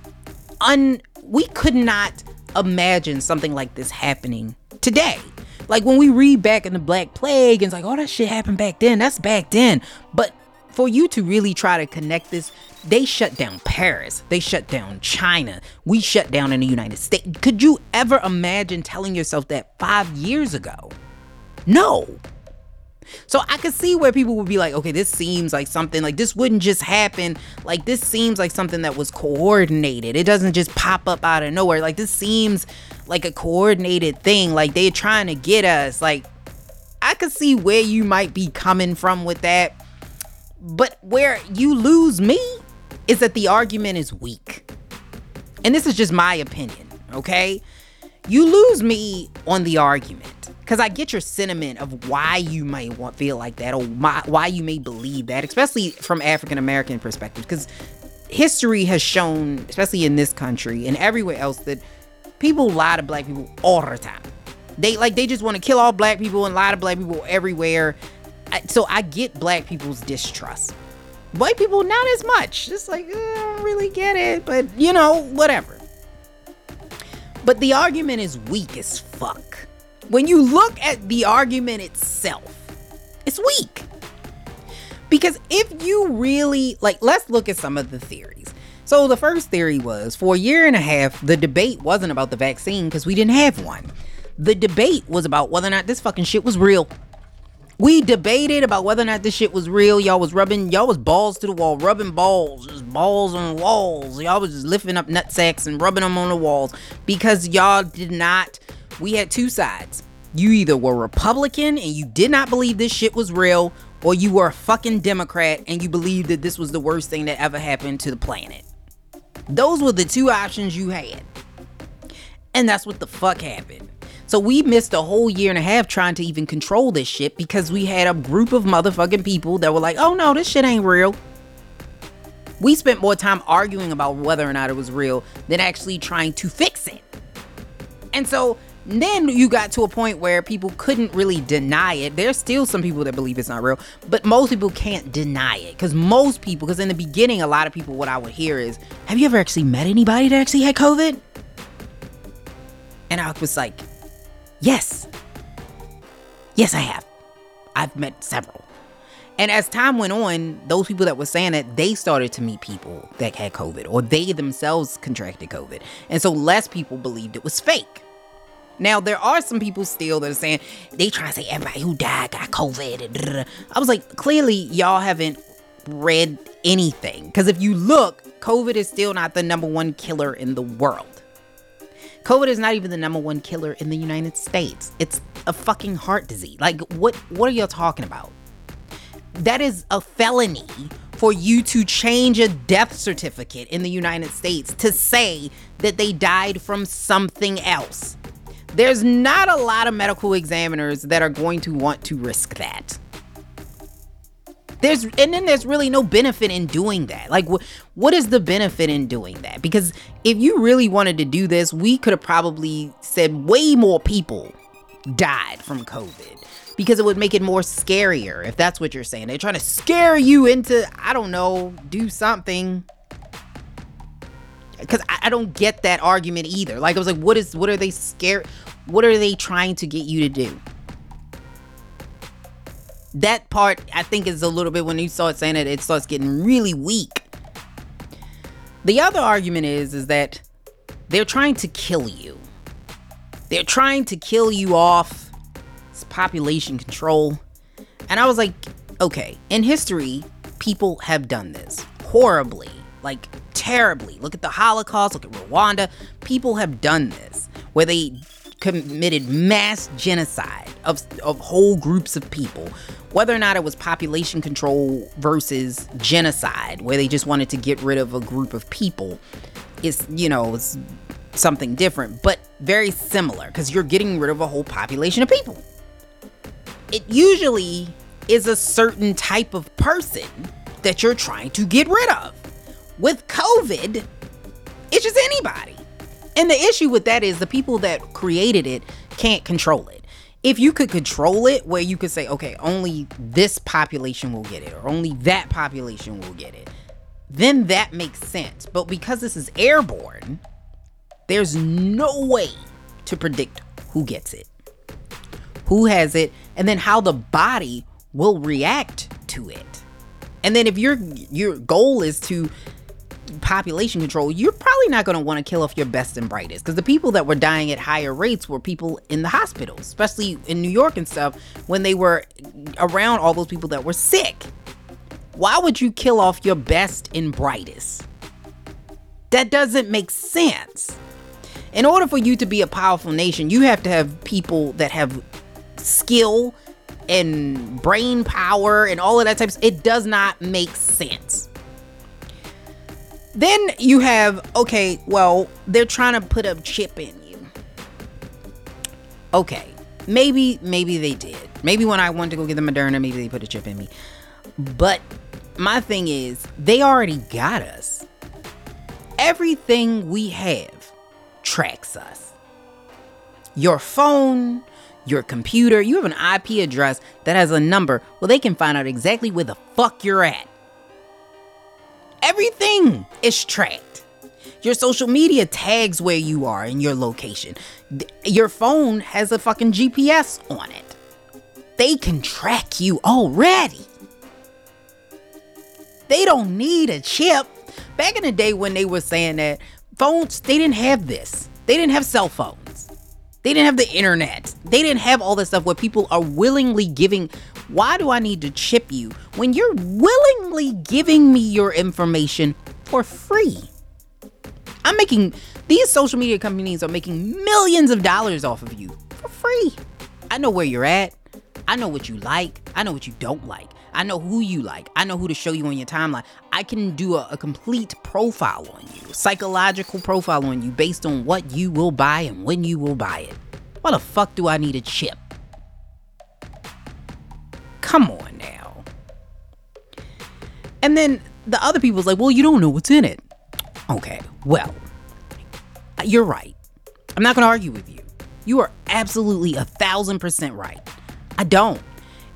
un we could not imagine something like this happening today. Like when we read back in the Black Plague, and it's like, oh, that shit happened back then. That's back then. But for you to really try to connect this, they shut down Paris. They shut down China. We shut down in the United States. Could you ever imagine telling yourself that five years ago? No. So I could see where people would be like, okay, this seems like something like this wouldn't just happen. Like this seems like something that was coordinated. It doesn't just pop up out of nowhere. Like this seems like a coordinated thing. Like they're trying to get us. Like I could see where you might be coming from with that. But where you lose me is that the argument is weak. And this is just my opinion, okay? You lose me on the argument because I get your sentiment of why you might want feel like that or my, why you may believe that, especially from African American perspective. Because history has shown, especially in this country and everywhere else, that people lie to black people all the time. They like they just want to kill all black people and lie to black people everywhere. So I get black people's distrust. White people not as much. Just like uh, I don't really get it, but you know whatever. But the argument is weak as fuck. When you look at the argument itself, it's weak. Because if you really, like, let's look at some of the theories. So, the first theory was for a year and a half, the debate wasn't about the vaccine because we didn't have one. The debate was about whether or not this fucking shit was real. We debated about whether or not this shit was real. Y'all was rubbing, y'all was balls to the wall, rubbing balls, just balls on walls. Y'all was just lifting up nut sacks and rubbing them on the walls because y'all did not. We had two sides. You either were Republican and you did not believe this shit was real, or you were a fucking Democrat and you believed that this was the worst thing that ever happened to the planet. Those were the two options you had. And that's what the fuck happened. So we missed a whole year and a half trying to even control this shit because we had a group of motherfucking people that were like, oh no, this shit ain't real. We spent more time arguing about whether or not it was real than actually trying to fix it. And so then you got to a point where people couldn't really deny it. There's still some people that believe it's not real, but most people can't deny it because most people, because in the beginning, a lot of people, what I would hear is, Have you ever actually met anybody that actually had COVID? And I was like, Yes. Yes, I have. I've met several. And as time went on, those people that were saying that they started to meet people that had COVID or they themselves contracted COVID. And so less people believed it was fake. Now there are some people still that are saying they try to say everybody who died got COVID. I was like, clearly y'all haven't read anything. Because if you look, COVID is still not the number one killer in the world. COVID is not even the number one killer in the United States. It's a fucking heart disease. Like what what are y'all talking about? That is a felony for you to change a death certificate in the United States to say that they died from something else. There's not a lot of medical examiners that are going to want to risk that. There's and then there's really no benefit in doing that. Like what what is the benefit in doing that? Because if you really wanted to do this, we could have probably said way more people died from COVID because it would make it more scarier if that's what you're saying. They're trying to scare you into I don't know, do something because I, I, don't get that argument either. Like I was like, what is what are they scared? What are they trying to get you to do? That part I think is a little bit when you start saying it, it starts getting really weak. The other argument is is that they're trying to kill you. They're trying to kill you off. It's population control. And I was like, okay, in history, people have done this horribly, like terribly. Look at the Holocaust, look at Rwanda. People have done this where they committed mass genocide of, of whole groups of people. Whether or not it was population control versus genocide, where they just wanted to get rid of a group of people, is, you know, it's something different, but very similar because you're getting rid of a whole population of people. It usually is a certain type of person that you're trying to get rid of. With COVID, it's just anybody. And the issue with that is the people that created it can't control it. If you could control it, where you could say, okay, only this population will get it, or only that population will get it, then that makes sense. But because this is airborne, there's no way to predict who gets it, who has it, and then how the body will react to it. And then if your your goal is to population control, you're probably not going to want to kill off your best and brightest because the people that were dying at higher rates were people in the hospitals, especially in New York and stuff, when they were around all those people that were sick. Why would you kill off your best and brightest? That doesn't make sense. In order for you to be a powerful nation, you have to have people that have skill and brain power and all of that types. It does not make sense. Then you have, okay, well, they're trying to put a chip in you. Okay, maybe, maybe they did. Maybe when I wanted to go get the Moderna, maybe they put a chip in me. But my thing is, they already got us. Everything we have tracks us. Your phone, your computer, you have an IP address that has a number. Well, they can find out exactly where the fuck you're at. Everything is tracked. Your social media tags where you are in your location. Your phone has a fucking GPS on it. They can track you already. They don't need a chip. Back in the day when they were saying that phones, they didn't have this. They didn't have cell phones. They didn't have the internet. They didn't have all this stuff where people are willingly giving. Why do I need to chip you when you're willingly giving me your information for free? I'm making these social media companies are making millions of dollars off of you for free. I know where you're at. I know what you like. I know what you don't like. I know who you like. I know who to show you on your timeline. I can do a, a, complete profile on you, psychological profile on you based on what you will buy and when you will buy it. Why the fuck do I need a chip? Come on now. And then the other people's like, well, you don't know what's in it. Okay, well, you're right. I'm not gonna argue with you. You are absolutely a thousand percent right. I don't.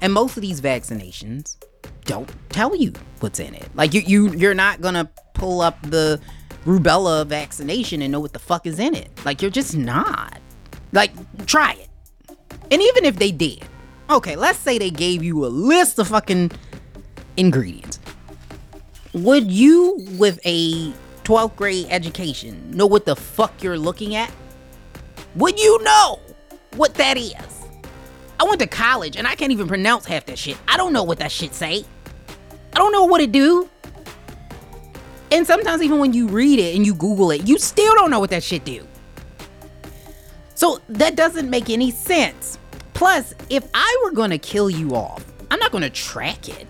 And most of these vaccinations don't tell you what's in it. Like you you you're not going to pull up the rubella vaccination and know what the fuck is in it. Like you're just not. Like try it. And even if they did. Okay, let's say they gave you a list of fucking ingredients. Would you, with a 12th grade education, know what the fuck you're looking at? Would you know what that is? I went to college and I can't even pronounce half that shit. I don't know what that shit say. I don't know what it do. And sometimes even when you read it and you Google it, you still don't know what that shit do. So that doesn't make any sense. Plus, if I were gonna kill you off, I'm not gonna track it.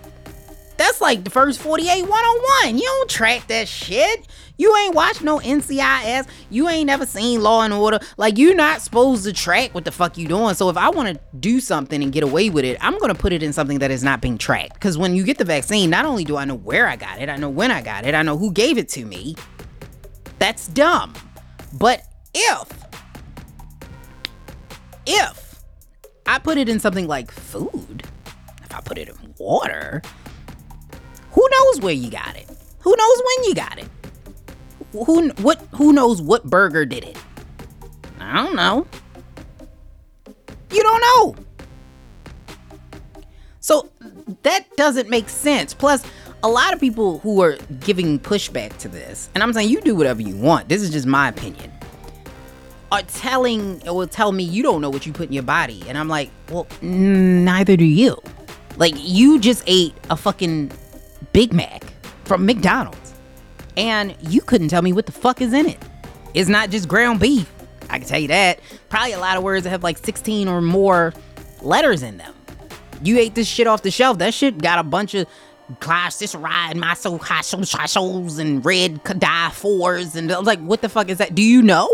That's like the first 48 101. You don't track that shit. You ain't watched no NCIS. You ain't never seen Law and Order. Like you're not supposed to track what the fuck you doing. So if I want to do something and get away with it, I'm gonna put it in something that is not being tracked. Because when you get the vaccine, not only do I know where I got it, I know when I got it, I know who gave it to me. That's dumb. But if if I put it in something like food, if I put it in water, who knows where you got it? Who knows when you got it? Who what who knows what burger did it? I don't know. You don't know. So that doesn't make sense. Plus, a lot of people who are giving pushback to this, and I'm saying you do whatever you want. This is just my opinion. Are telling or tell me you don't know what you put in your body, and I'm like, well, neither do you. Like you just ate a fucking Big Mac from McDonald's, and you couldn't tell me what the fuck is in it. It's not just ground beef. I can tell you that. Probably a lot of words that have like 16 or more letters in them. You ate this shit off the shelf. That shit got a bunch of glyceride, miso, and red dye fours, and like, what the fuck is that? Do you know?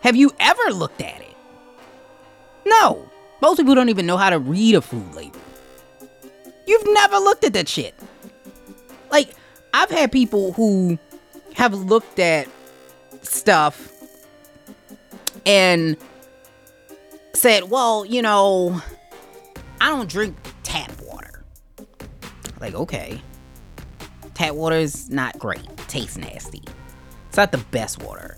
Have you ever looked at it? No. Most people don't even know how to read a food label. You've never looked at that shit. Like, I've had people who have looked at stuff and said, well, you know, I don't drink tap water. Like, okay. Tap water is not great. Tastes nasty. It's not the best water.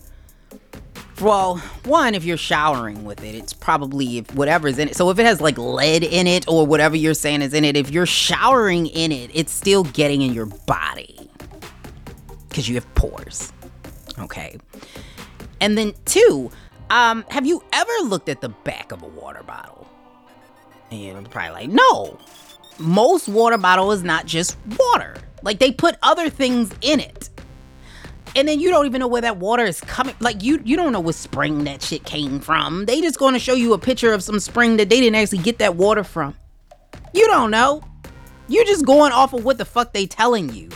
Well, one, if you're showering with it, it's probably if whatever's in it. So if it has like lead in it or whatever you're saying is in it, if you're showering in it, it's still getting in your body because you have pores. Okay. And then two, um, have you ever looked at the back of a water bottle? And you're probably like, no. Most water bottle is not just water. Like they put other things in it and then you don't even know where that water is coming like you you don't know what spring that shit came from. They just going to show you a picture of some spring that they didn't actually get that water from. You don't know. You're just going off of what the fuck they telling you.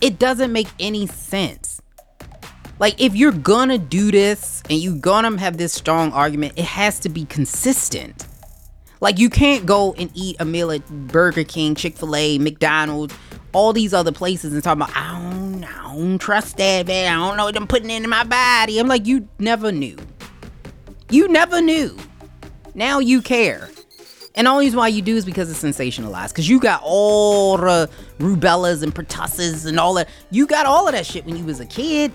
It doesn't make any sense. Like if you're gonna do this and you're gonna have this strong argument it has to be consistent. Like you can't go and eat a meal at burger king chick-fil-a mcdonald's all these other places and talk about I don't, I don't trust that man. I don't know what I'm putting into my body. I'm like, you never knew. You never knew. Now you care. And the only reason why you do is because it's sensationalized. Because you got all the rubellas and pertussis and all that. You got all of that shit when you was a kid.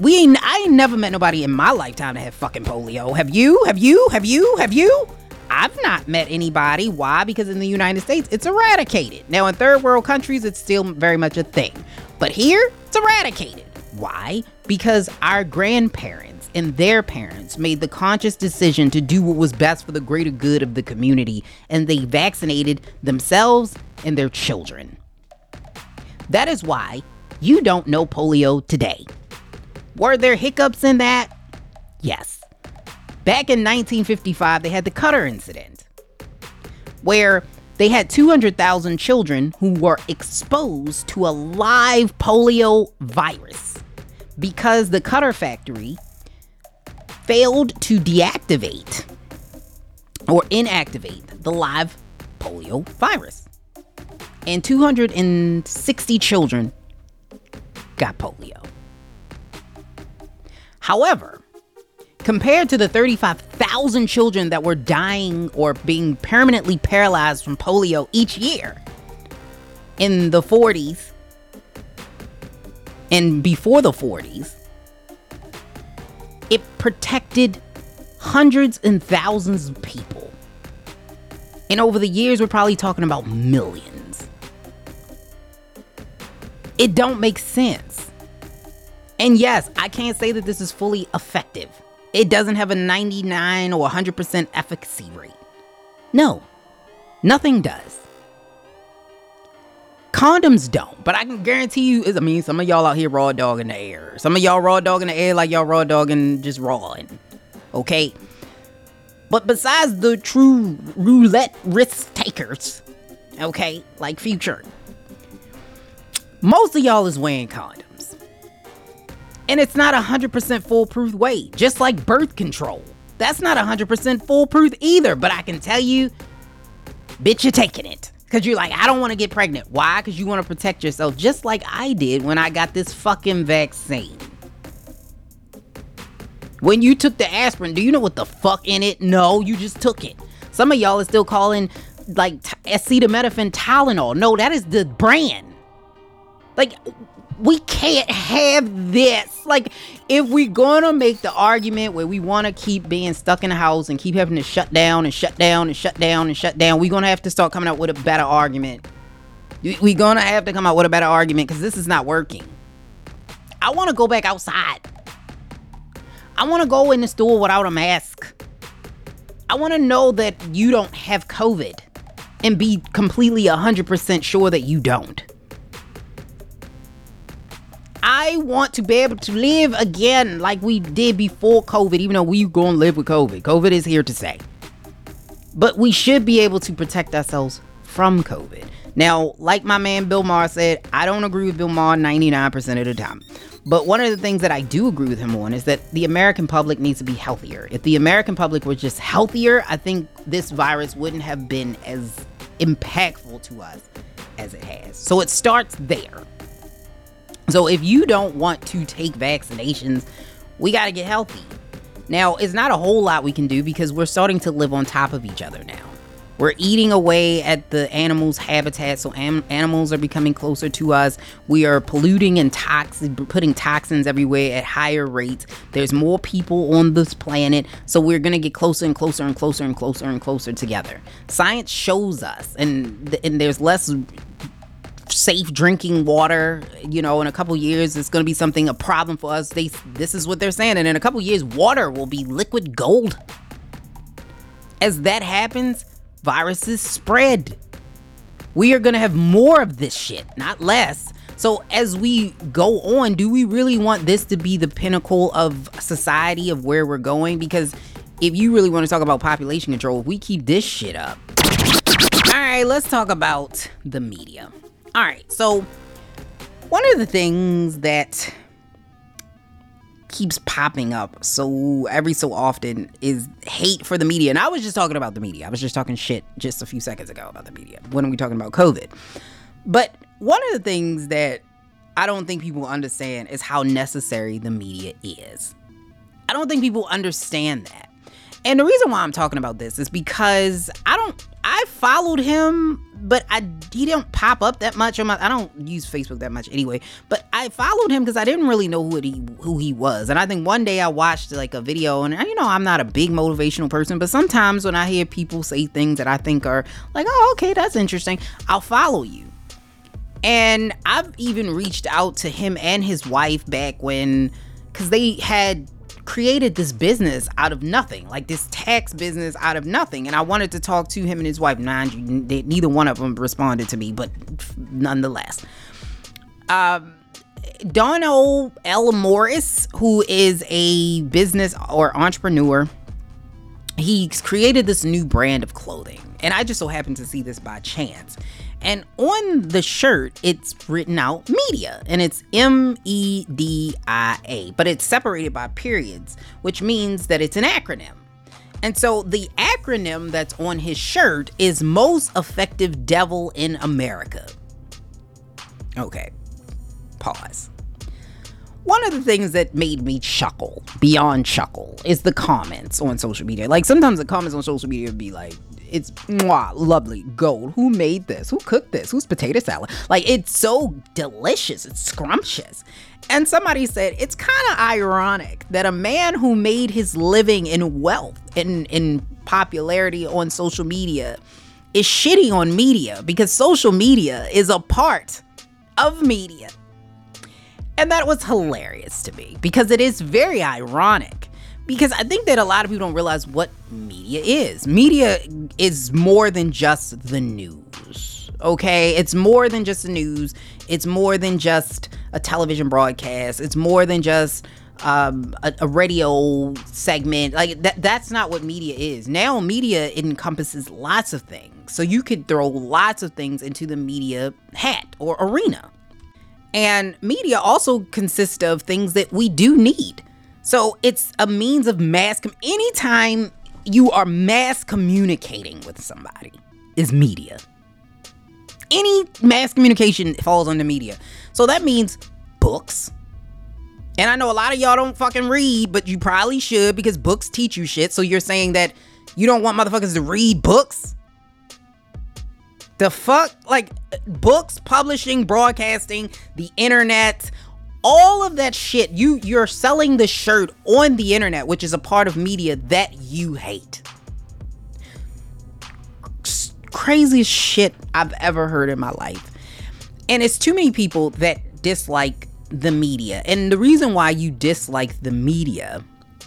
We ain't I ain't never met nobody in my lifetime that had fucking polio. Have you? Have you? Have you? Have you? I've not met anybody. Why? Because in the United States, it's eradicated. Now, in third world countries, it's still very much a thing. But here, it's eradicated. Why? Because our grandparents and their parents made the conscious decision to do what was best for the greater good of the community, and they vaccinated themselves and their children. That is why you don't know polio today. Were there hiccups in that? Yes. Back in 1955, they had the Cutter incident, where they had 200,000 children who were exposed to a live polio virus because the Cutter factory failed to deactivate or inactivate the live polio virus. And 260 children got polio. However, compared to the 35,000 children that were dying or being permanently paralyzed from polio each year in the 40s and before the 40s, it protected hundreds and thousands of people. And over the years, we're probably talking about millions. It don't make sense. And yes, I can't say that this is fully effective. It doesn't have a 99 or 100% efficacy rate. No, nothing does. Condoms don't, but I can guarantee you. I mean, some of y'all out here raw dog in the air. Some of y'all raw dog in the air like y'all raw dogging just rawing. Okay. But besides the true roulette risk takers, okay, like Future, most of y'all is wearing condoms. And it's not a 100% foolproof way, just like birth control. That's not a 100% foolproof either, but I can tell you, bitch, you're taking it. Because you're like, I don't want to get pregnant. Why? Because you want to protect yourself, just like I did when I got this fucking vaccine. When you took the aspirin, do you know what the fuck in it? No, you just took it. Some of y'all are still calling like t- acetaminophen Tylenol. No, that is the brand. Like, we can't have this. Like, if we're gonna make the argument where we want to keep being stuck in the house and keep having to shut down and shut down and shut down and shut down, we're gonna have to start coming up with a better argument. We're gonna have to come out with a better argument because this is not working. I want to go back outside. I want to go in the store without a mask. I want to know that you don't have COVID and be completely 100% sure that you don't. I want to be able to live again like we did before COVID, even though we're going to live with COVID. COVID is here to stay. But we should be able to protect ourselves from COVID. Now, like my man Bill Maher said, I don't agree with Bill Maher 99% of the time. But one of the things that I do agree with him on is that the American public needs to be healthier. If the American public were just healthier, I think this virus wouldn't have been as impactful to us as it has. So it starts there. So if you don't want to take vaccinations, we got to get healthy. Now, it's not a whole lot we can do because we're starting to live on top of each other now. We're eating away at the animals' habitat, so am- animals are becoming closer to us. We are polluting and toxic, putting toxins everywhere at higher rates. There's more people on this planet, so we're gonna get closer and closer and closer and closer and closer together. Science shows us, and th- and there's less safe drinking water you know in a couple years it's going to be something a problem for us they this is what they're saying and in a couple years water will be liquid gold as that happens viruses spread. We are going to have more of this shit, not less. So, as we go on, do we really want this to be the pinnacle of society of where we're going? Because if you really want to talk about population control, if we keep this shit up. All right, let's talk about the media. All right, so one of the things that keeps popping up so every so often is hate for the media. And I was just talking about the media. I was just talking shit just a few seconds ago about the media. When are we talking about COVID? But one of the things that I don't think people understand is how necessary the media is. I don't think people understand that. And the reason why I'm talking about this is because I don't I followed him, but I he didn't pop up that much on my I don't use Facebook that much anyway. But I followed him because I didn't really know who he who he was. And I think one day I watched like a video and you know, I'm not a big motivational person, but sometimes when I hear people say things that I think are like, oh, okay, that's interesting, I'll follow you. And I've even reached out to him and his wife back when because they had created this business out of nothing, like this tax business out of nothing. And I wanted to talk to him and his wife. Mind they, neither one of them responded to me, but nonetheless. Um, Donald L. Morris, who is a business or entrepreneur, he's created this new brand of clothing. And I just so happened to see this by chance. And on the shirt, it's written out media and it's M E D I A, but it's separated by periods, which means that it's an acronym. And so the acronym that's on his shirt is Most Effective Devil in America. Okay, pause. One of the things that made me chuckle, beyond chuckle, is the comments on social media. Like sometimes the comments on social media would be like, it's mwah, lovely gold. Who made this? Who cooked this? Who's potato salad? Like it's so delicious. It's scrumptious. And somebody said it's kind of ironic that a man who made his living in wealth in in popularity on social media is shitting on media because social media is a part of media. And that was hilarious to me because it is very ironic. Because I think that a lot of people don't realize what media is. Media is more than just the news. Okay? It's more than just the news. It's more than just a television broadcast. It's more than just um, a, a, radio segment. Like that that's not what media is. Now media encompasses lots of things. So you could throw lots of things into the media hat or arena. And media also consists of things that we do need. So it's a means of mass com- anytime you are mass communicating with somebody is media. Any mass communication falls under media. So that means books. And I know a lot of y'all don't fucking read, but you probably should because books teach you shit. So you're saying that you don't want motherfuckers to read books? The fuck? Like books, publishing, broadcasting, the internet, all of that shit. You you're selling the shirt on the internet, which is a part of media that you hate. Craziest shit I've ever heard in my life. And it's too many people that dislike the media. And the reason why you dislike the media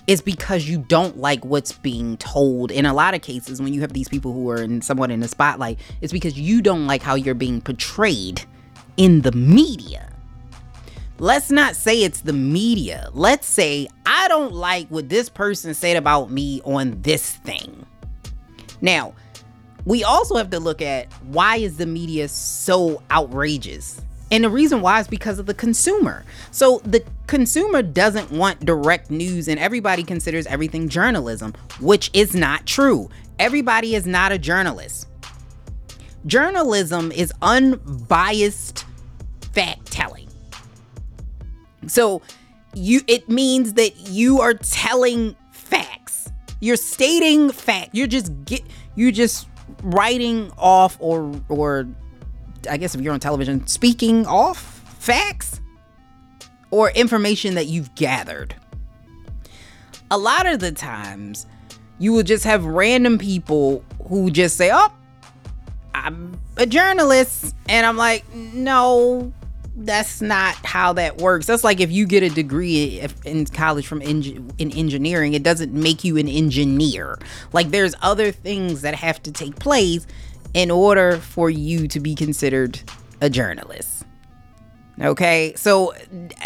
is because you don't like what's being told. In a lot of cases, when you have these people who are in somewhat in the spotlight, it's because you don't like how you're being portrayed in the media. Let's not say it's the media. Let's say I don't like what this person said about me on this thing. Now, we also have to look at why is the media so outrageous? And the reason why is because of the consumer. So the consumer doesn't want direct news, and everybody considers everything journalism, which is not true. Everybody is not a journalist. Journalism is unbiased fact telling. So you it means that you are telling facts. You're stating fact. You're just get you just writing off or or I guess if you're on television, speaking off facts or information that you've gathered. A lot of the times, you will just have random people who just say, Oh, I'm a journalist. And I'm like, No, that's not how that works. That's like if you get a degree in college from in engineering, it doesn't make you an engineer. Like there's other things that have to take place in order for you to be considered a journalist. Okay, so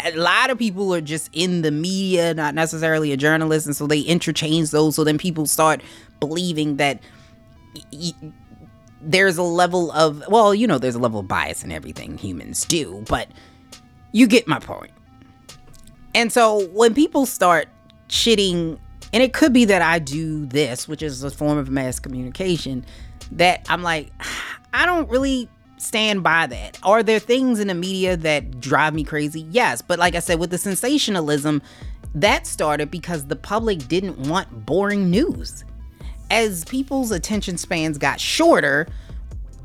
a lot of people are just in the media, not necessarily a journalist, and so they interchange those. So then people start believing that y- there's a level of, well, you know, there's a level of bias in everything humans do, but you get my point. And so when people start shitting, and it could be that I do this, which is a form of mass communication, that I'm like, I don't really stand by that. Are there things in the media that drive me crazy? Yes. But like I said, with the sensationalism, that started because the public didn't want boring news. As people's attention spans got shorter,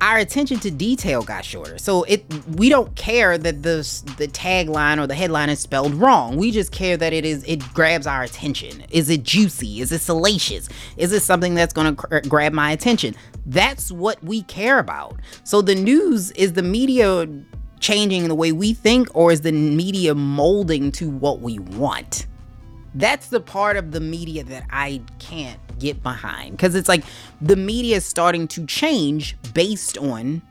our attention to detail got shorter. So it we don't care that the the tagline or the headline is spelled wrong. We just care that it is it grabs our attention. Is it juicy? Is it salacious? Is it something that's going to grab my attention? That's what we care about. So the news is the media changing the way we think or is the media molding to what we want? That's the part of the media that I can't get behind because it's like the media is starting to change based on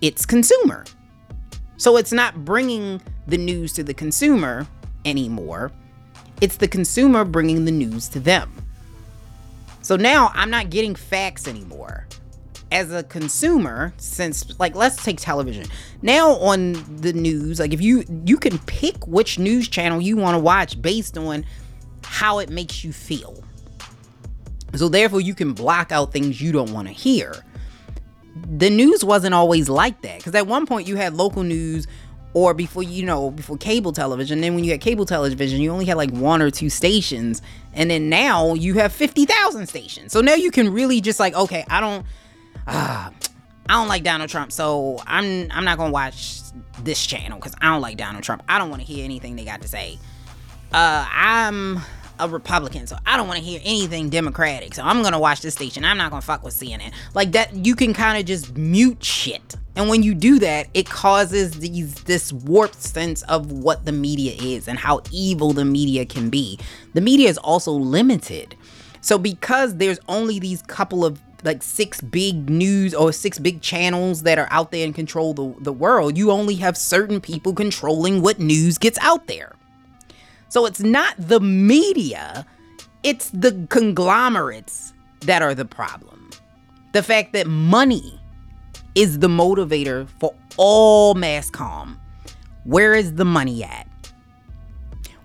its consumer. So it's not bringing the news to the consumer anymore. It's the consumer bringing the news to them. So now I'm not getting facts anymore. As a consumer, since like let's take television. Now on the news, like if you you can pick which news channel you want to watch based on how it makes you feel. So therefore, you can block out things you don't want to hear. The news wasn't always like that because at one point you had local news or before you know before cable television. Then when you had cable television you only had like one or two stations. And then now you have 50,000 stations. So now you can really just like okay I don't uh, I don't like Donald Trump so I'm I'm not going to watch this channel cuz I don't like Donald Trump. I don't want to hear anything they got to say. Uh I'm a Republican, so I don't want to hear anything Democratic. So I'm gonna watch this station. I'm not gonna fuck with CNN. Like that, you can kind of just mute shit. And when you do that, it causes these this warped sense of what the media is and how evil the media can be. The media is also limited. So because there's only these couple of like six big news or six big channels that are out there and control the, the world, you only have certain people controlling what news gets out there. So it's not the media, it's the conglomerates that are the problem. The fact that money is the motivator for all mass comm. Where is the money at?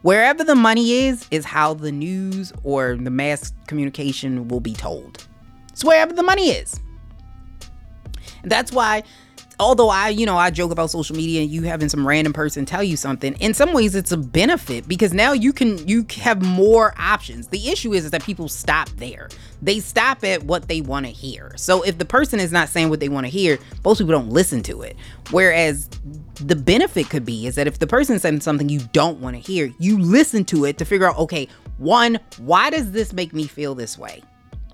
Wherever the money is, is how the news or the mass communication will be told. It's wherever the money is. That's why although I, you know, I joke about social media and you having some random person tell you something, in some ways it's a benefit because now you can you have more options. The issue is, is that people stop there. They stop at what they want to hear. So if the person is not saying what they want to hear, most people don't listen to it. Whereas the benefit could be is that if the person saying something you don't want to hear, you listen to it to figure out, okay, one, why does this make me feel this way?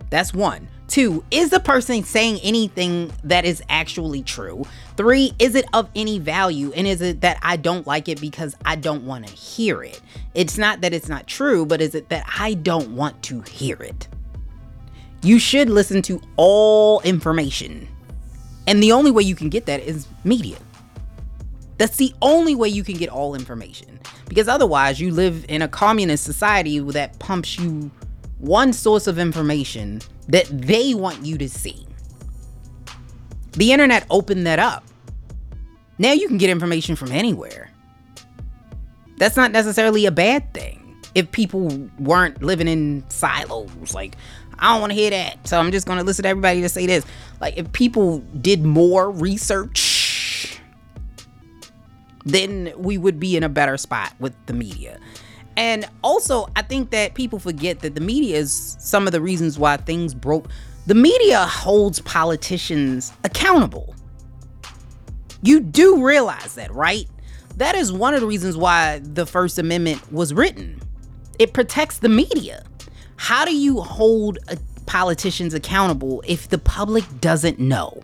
That's one. Two, is the person saying anything that is actually true? Three, is it of any value? And is it that I don't like it because I don't want to hear it? It's not that it's not true, but is it that I don't want to hear it? You should listen to all information. And the only way you can get that is media. That's the only way you can get all information. Because otherwise, you live in a communist society that pumps you one source of information that they want you to see. The internet opened that up. Now you can get information from anywhere. That's not necessarily a bad thing. If people weren't living in silos, like, I don't want to hear that. So I'm just going to listen to everybody to say this. Like, if people did more research, then we would be in a better spot with the media. And also, I think that people forget that the media is some of the reasons why things broke. The media holds politicians accountable. You do realize that, right? That is one of the reasons why the First Amendment was written. It protects the media. How do you hold politicians accountable if the public doesn't know?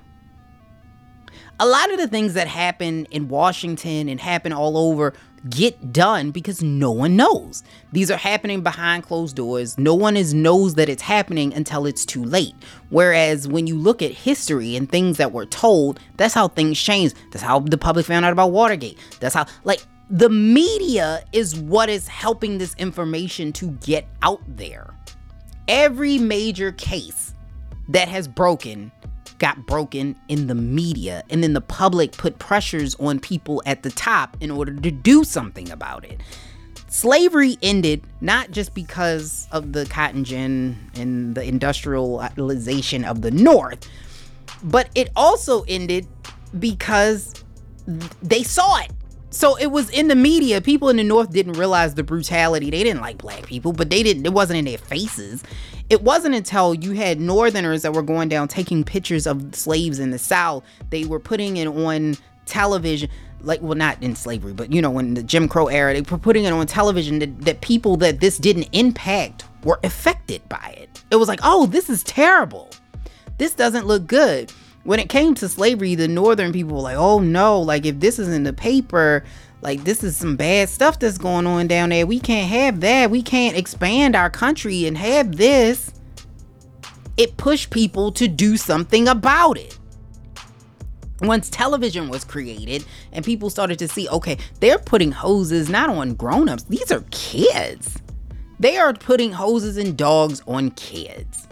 A lot of the things that happen in Washington and happen all over get done because no one knows. These are happening behind closed doors. No one is knows that it's happening until it's too late. Whereas when you look at history and things that were told, that's how things change. That's how the public found out about Watergate. That's how like the media is what is helping this information to get out there. Every major case that has broken got broken in the media and then the public put pressures on people at the top in order to do something about it slavery ended not just because of the cotton gin and the industrialization of the north but it also ended because they saw it so it was in the media. People in the North didn't realize the brutality. They didn't like black people, but they didn't. It wasn't in their faces. It wasn't until you had Northerners that were going down taking pictures of slaves in the South. They were putting it on television like well not in slavery but you know in the jim crow era they were putting it on television that, that people that this didn't impact were affected by it. It was like oh this is terrible. This doesn't look good. When it came to slavery, the northern people were like, oh no, like if this is in the paper, like this is some bad stuff that's going on down there. We can't have that. We can't expand our country and have this. It pushed people to do something about it. Once television was created and people started to see, okay, they're putting hoses not on grown-ups. These are kids. They are putting hoses and dogs on kids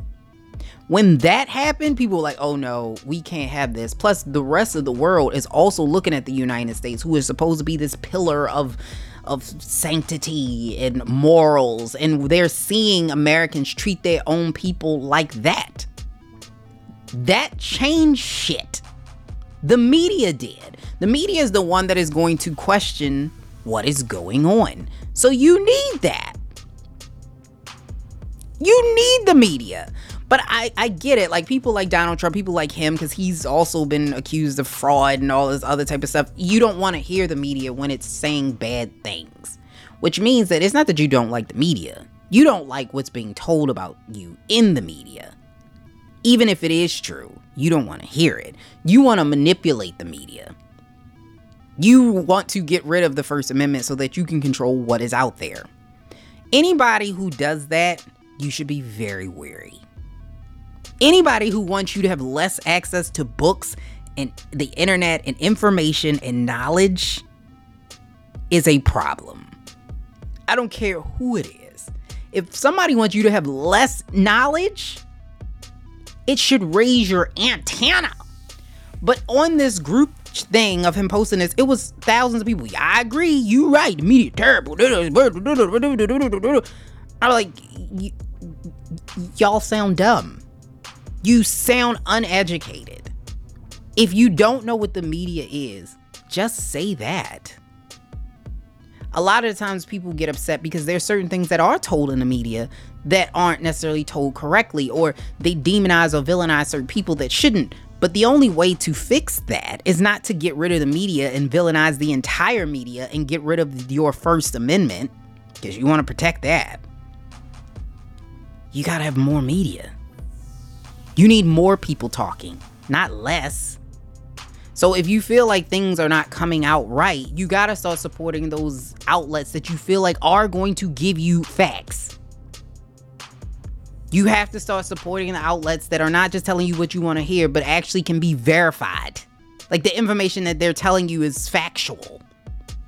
when that happened, people were like, oh no, we can't have this. Plus, the rest of the world is also looking at the United States, who is supposed to be this pillar of of sanctity and morals, and they're seeing Americans treat their own people like that. That changed shit. The media did. The media is the one that is going to question what is going on. So you need that. You need the media. But I, I get it. Like people like Donald Trump, people like him, because he's also been accused of fraud and all this other type of stuff. You don't want to hear the media when it's saying bad things, which means that it's not that you don't like the media. You don't like what's being told about you in the media. Even if it is true, you don't want to hear it. You want to manipulate the media. You want to get rid of the First Amendment so that you can control what is out there. Anybody who does that, you should be very wary. Anybody who wants you to have less access to books and the internet and information and knowledge is a problem. I don't care who it is. If somebody wants you to have less knowledge, it should raise your antenna. But on this group thing of him posting this, it was thousands of people. Yeah, I agree. You right. The media terrible. I'm like, y'all sound dumb. You sound uneducated. If you don't know what the media is, just say that. A lot of times people get upset because there's certain things that are told in the media that aren't necessarily told correctly or they demonize or villainize certain people that shouldn't. But the only way to fix that is not to get rid of the media and villainize the entire media and get rid of your First Amendment because you want to protect that. You got to have more media. You need more people talking, not less. So if you feel like things are not coming out right, you got to start supporting those outlets that you feel like are going to give you facts. You have to start supporting the outlets that are not just telling you what you want to hear, but actually can be verified. Like the information that they're telling you is factual.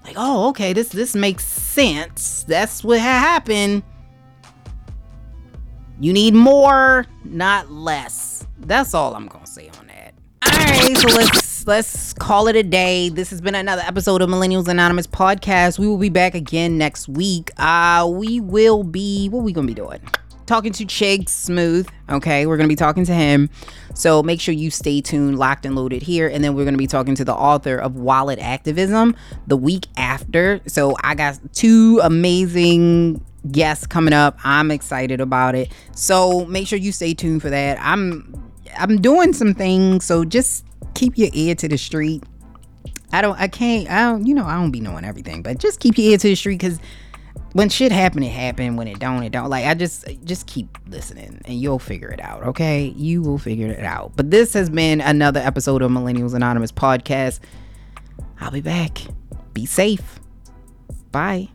Like, oh, okay, this this makes sense. That's what happened. You need more, not less. That's all I'm gonna say on that. Alright, so let's let's call it a day. This has been another episode of Millennials Anonymous Podcast. We will be back again next week. Uh we will be what we gonna be doing? Talking to Chig Smooth. Okay, we're gonna be talking to him. So make sure you stay tuned, locked and loaded here. And then we're gonna be talking to the author of Wallet Activism the week after. So I got two amazing guests coming up. I'm excited about it. So make sure you stay tuned for that. I'm I'm doing some things, so just keep your ear to the street. I don't I can't I don't you know I don't be knowing everything, but just keep your ear to the street because when shit happen, it happen. When it don't, it don't. Like I just just keep listening and you'll figure it out. Okay, you will figure it out. But this has been another episode of Millennials Anonymous podcast. I'll be back. Be safe. Bye.